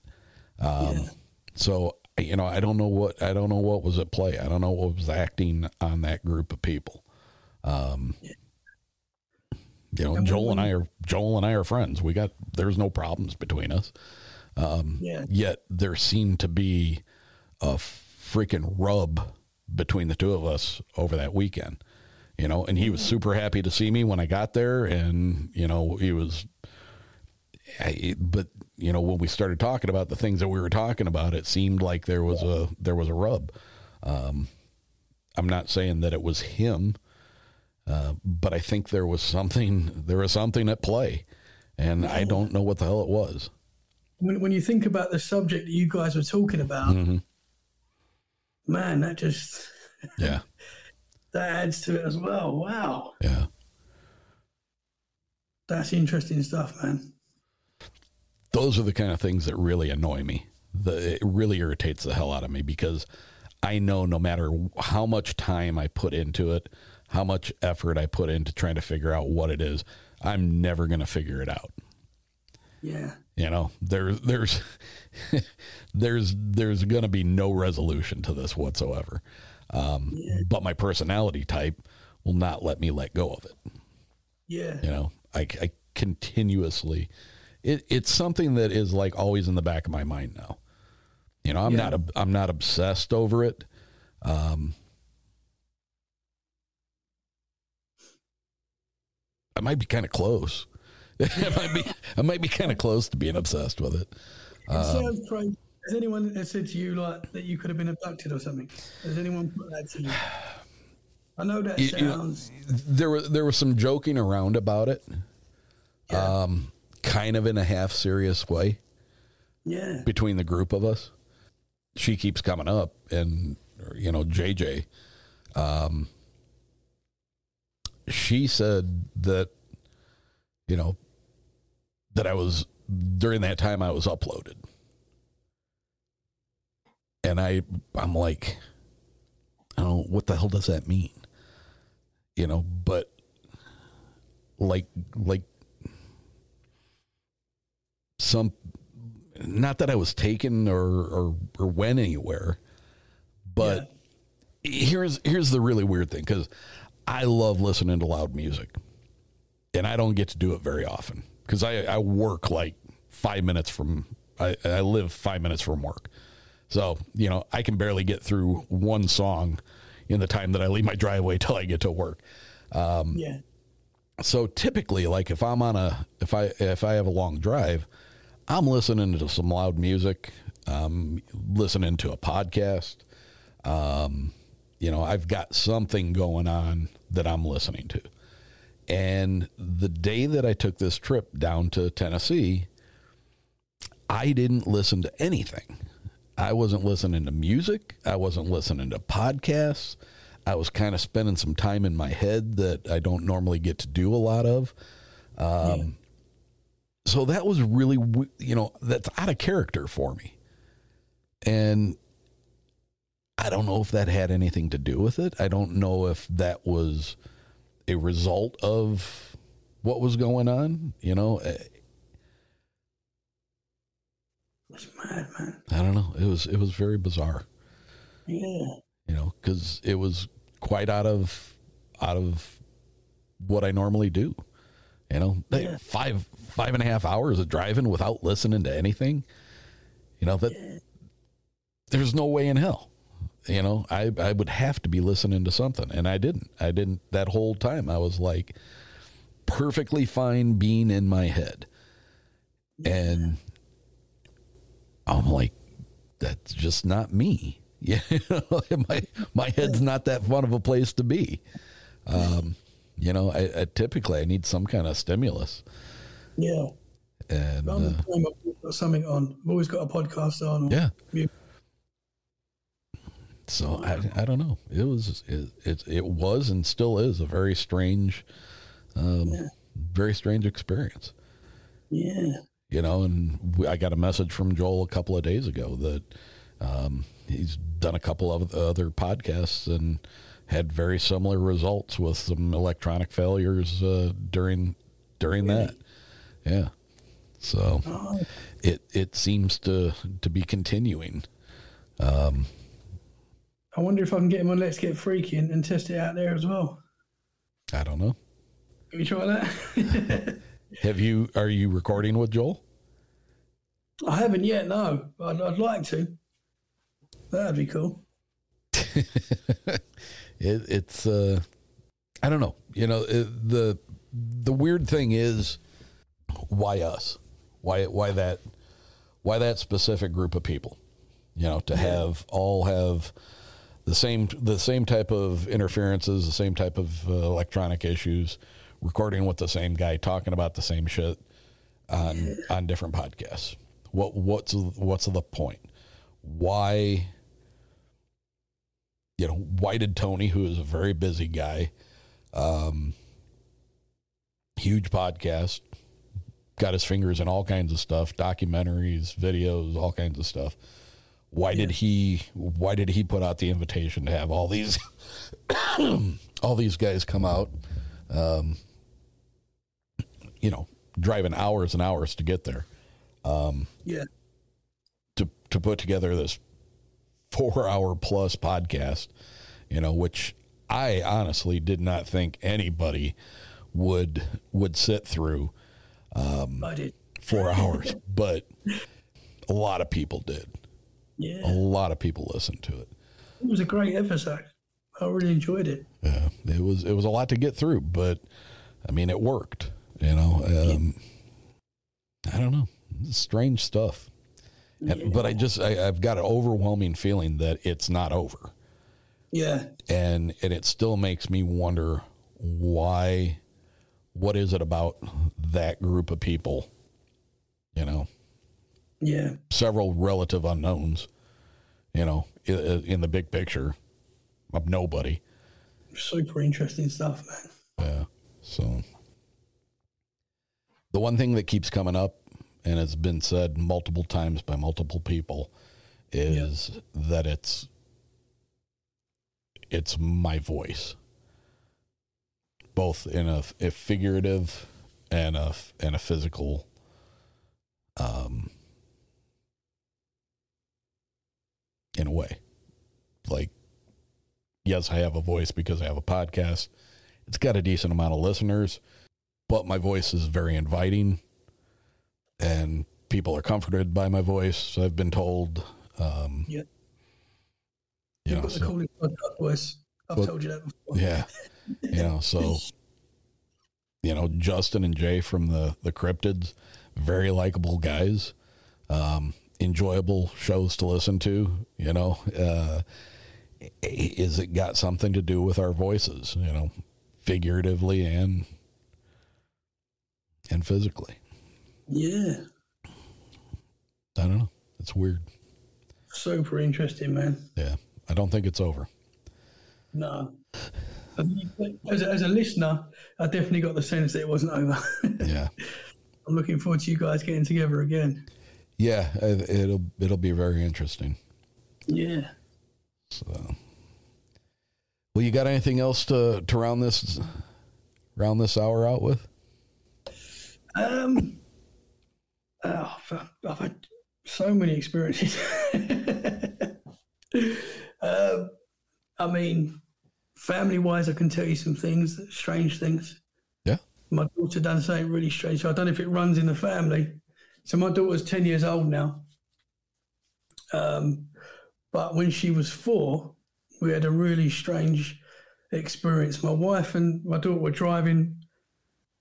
Um, yeah. So you know, I don't know what I don't know what was at play. I don't know what was acting on that group of people. Um, yeah. You know, Joel and I are Joel and I are friends. We got there's no problems between us. Um, yeah. Yet there seemed to be a freaking rub between the two of us over that weekend, you know, and he was super happy to see me when I got there. And, you know, he was, I, but you know, when we started talking about the things that we were talking about, it seemed like there was yeah. a, there was a rub. Um, I'm not saying that it was him. Uh, but I think there was something there was something at play, and I don't know what the hell it was. When, when you think about the subject that you guys were talking about, Mhm. man, that just Yeah, that adds to it as well. Wow, yeah. that's interesting stuff, man. those are the kind of things that really annoy me. The, it really irritates the hell out of me because I know no matter how much time I put into it, how much effort I put into trying to figure out what it is, I'm never going to figure it out. Yeah, You know, there, there's, there's, there's going to be no resolution to this whatsoever. Um, But my personality type will not let me let go of it. yeah, You know, I, I continuously, it, it's something that is like always in the back of my mind now. You know, I'm Yeah. not, I'm not obsessed over it. Um, I might be kind of close. I might be, I might be kind of close to being obsessed with it. Um, crazy. Has anyone said to you like that you could have been abducted or something? Has anyone put that to you? I know that You- you know, sounds. there was there was some joking around about it, um, kind of in a half serious way. Yeah. between the group of us. She keeps coming up, and you know, JJ, um, she said that you know that I was during that time I was uploaded, and I I'm like, I don't know what the hell does that mean, you know, but like like some not that I was taken or or, or went anywhere, but here's here's the really weird thing because I love listening to loud music, and I don't get to do it very often because I I work like five minutes from I, I live five minutes from work, so you know I can barely get through one song in the time that I leave my driveway till I get to work. Um, Yeah. so typically like if i'm on a if i if i have a long drive i'm listening to some loud music um listening to a podcast um you know i've got something going on that i'm listening to and the day that i took this trip down to tennessee i didn't listen to anything i wasn't listening to music i wasn't listening to podcasts I was kind of spending some time in my head that I don't normally get to do a lot of. Um, So that was really, you know, that's out of character for me. And I don't know if that had anything to do with it. I don't know if that was a result of what was going on. You know, Eh, That's mad, man. I don't know. It was it was very bizarre. Yeah. you know, because it was quite out of out of what I normally do. You know, Hey, five five and a half hours of driving without listening to anything. You know that there's no way in hell. You know, I I would have to be listening to something, and I didn't. I didn't that whole time. I was like perfectly fine being in my head, and I'm like, that's just not me. Yeah, my my head's not that fun of a place to be. Um, you know, I, I typically I need some kind of stimulus, Yeah. and uh, the time I've something on. I've always got a podcast on. Yeah. mu- so I I don't know. It was it it, it was and still is a very strange, um, very strange experience. Yeah. you know and we, i got a message from joel a couple of days ago that um, he's done a couple of other podcasts and had very similar results with some electronic failures uh, during during that yeah so Oh. it it seems to to be continuing um, I wonder if I can get him on Let's Get Freaky and, and test it out there as well. i don't know Can we try that? have you are you recording with joel I haven't yet, no. I'd, I'd like to. That'd be cool. it, it's uh i don't know you know it, the the weird thing is why us why why that why that specific group of people you know to have all have the same the same type of interferences, the same type of uh, electronic issues, recording with the same guy talking about the same shit on on different podcasts. What what's what's the point? Why you know, why did Tony, who is a very busy guy, um, huge podcast, got his fingers in all kinds of stuff, documentaries, videos, all kinds of stuff. Why did he why did he put out the invitation to have all these all these guys come out um, you know, driving hours and hours to get there. Um, Yeah. to to put together this four hour plus podcast, you know, which I honestly did not think anybody would would sit through um, four hours, but a lot of people did. Yeah. A lot of people listened to it. It was a great episode. I really enjoyed it. Yeah, it was it was a lot to get through, but I mean, it worked. You know, um, I don't know, strange stuff. And, But I just I, I've got an overwhelming feeling that it's not over, Yeah. and and it still makes me wonder why. What is it about that group of people? You know, Yeah. several relative unknowns. You know, in, in the big picture of nobody. Super interesting stuff, man. Yeah. So the one thing that keeps coming up and has been said multiple times by multiple people is that it's it's my voice both in a, a figurative and a and a physical um in a way like yes i have a voice because i have a podcast it's got a decent amount of listeners but my voice is very inviting and people are comforted by my voice i've been told um Yeah. you You've know got the so- coolest podcast voice. I've Well, told you that before. yeah you know so you know justin and jay from the the cryptids very likable guys um enjoyable shows to listen to you know uh is it got something to do with our voices you know figuratively and and physically Yeah. i don't know it's weird Super interesting, man. yeah i don't think it's over No. As a, as a listener, I definitely got the sense that it wasn't over. yeah I'm looking forward to you guys getting together again. Yeah it- it'll it'll be very interesting Yeah. So, well, you got anything else to to round this round this hour out with? Um, oh, I've, had so many experiences. um, I mean, family wise, I can tell you some things, strange things. Yeah. My daughter done something really strange. So I don't know if it runs in the family. So my daughter's 10 years old now. Um, but when she was four, we had a really strange experience. My wife and my daughter were driving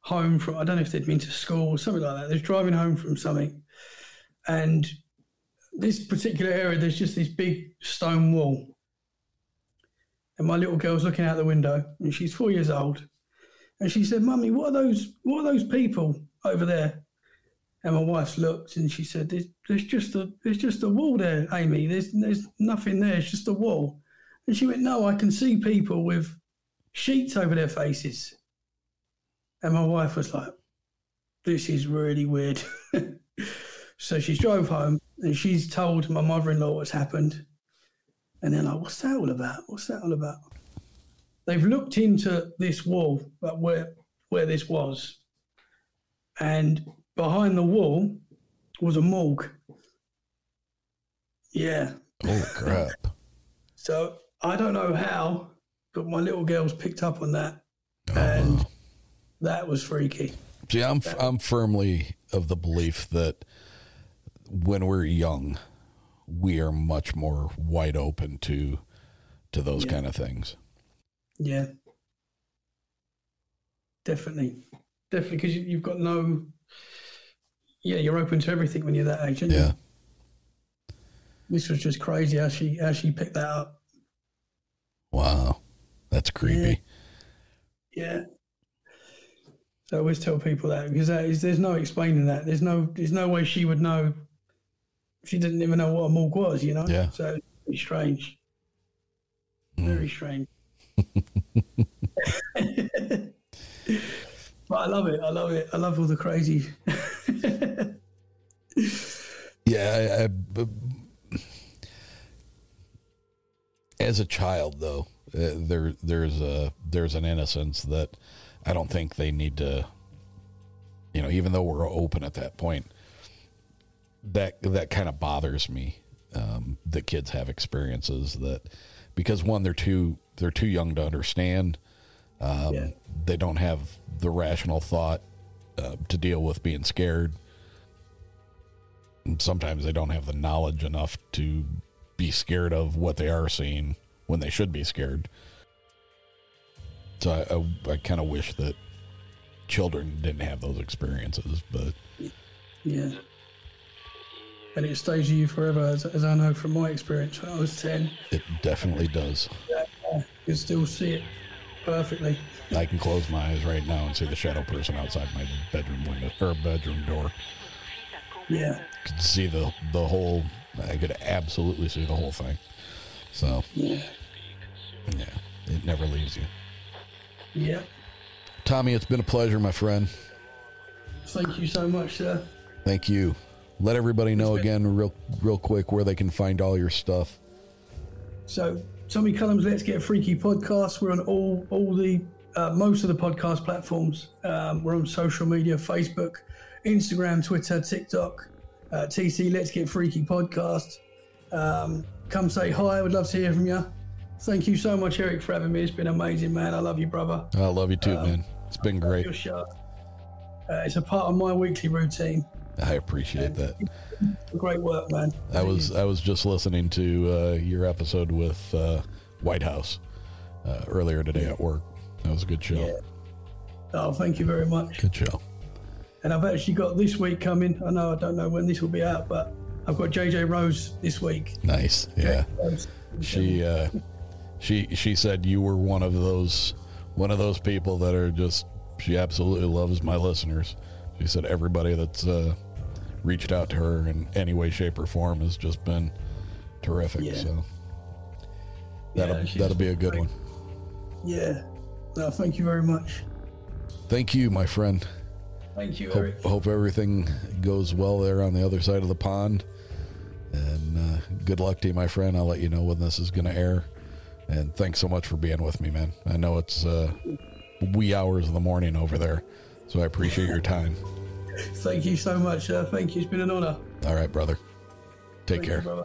home from I don't know if they'd been to school or something like that. They was driving home from something, and this particular area there's just this big stone wall, and my little girl's looking out the window, and she's four years old, and she said, "Mummy, what are those? What are those people over there?" And my wife looked and she said, "There's, there's just a there's just a wall there, Amy. There's there's nothing there. It's just a wall." And she went, "No, I can see people with sheets over their faces." And my wife was like, this is really weird. so she drove home and she's told my mother in law what's happened. And they're like, what's that all about? What's that all about? They've looked into this wall, like where, where this was. And behind the wall was a morgue. Yeah. Oh crap! So I don't know how, but my little girl's picked up on that. Oh, and that was freaky. See, I'm I'm firmly of the belief that when we're young, we are much more wide open to to those Yeah. kind of things. Yeah. Definitely. Definitely, because you, you've got no. Yeah, you're open to everything when you're that age, aren't you? Yeah. This was just crazy how she how she picked that up. Wow. That's creepy. Yeah. So I always tell people that because that is, there's no explaining that. There's no there's no way she would know. She didn't even know what a morgue was, you know. Yeah. So it's strange. Very strange. Hmm. but I love it. I love it. I love all the crazy. Yeah, I, I, as a child though, uh, there there's a there's an innocence that I don't think they need to. You know, even though we're open at that point, that that kind of bothers me. Um, that kids have experiences that because one they're too they're too young to understand. Um, They don't have the rational thought uh, to deal with being scared. And sometimes they don't have the knowledge enough to be scared of what they are seeing when they should be scared. So I, I, I kind of wish that children didn't have those experiences, but Yeah. And it stays with you forever, as, as I know from my experience when I was 10. it definitely does. Yeah, you can still see it perfectly. I can close my eyes right now and see the shadow person outside my bedroom window or bedroom door. Yeah. Could see the the whole. I could absolutely see the whole thing. So Yeah. yeah, it never leaves you. Yeah. Tommy, it's been a pleasure, my friend. Thank you so much, sir. Thank you. Let everybody know again, real real quick, where they can find all your stuff. So, Tommy Cullum's Let's Get Freaky podcast. We're on all all the uh, most of the podcast platforms. Um, we're on social media: Facebook, Instagram, Twitter, TikTok. Uh, TC Let's Get Freaky podcast. Um, come say hi. I would love to hear from you. Thank you so much, Eric, for having me. It's been amazing, man. I love you, brother. I love you too, Um, man. It's been great. Uh, it's a part of my weekly routine. I appreciate that. Great work, man. I was I was just listening to uh, your episode with uh, White House uh, earlier today at work. That was a good show. Oh, thank you very much. Good show. And I've actually got this week coming. I know I don't know when this will be out, but I've got JJ Rose this week. Nice. Yeah. She uh, she she said you were one of those one of those people that are just she absolutely loves my listeners. She said everybody that's uh, reached out to her in any way, shape, or form has just been terrific. Yeah. So that'll Yeah, that'll be a good one. Yeah. No, thank you very much. Thank you, my friend. Thank you. Hope, hope everything goes well there on the other side of the pond. And uh, good luck to you, my friend. I'll let you know when this is going to air. And thanks so much for being with me, man. I know it's uh, wee hours of the morning over there, so I appreciate your time. Thank you so much, sir. Thank you. It's been an honor. All right, brother. Take Thank you, care. brother.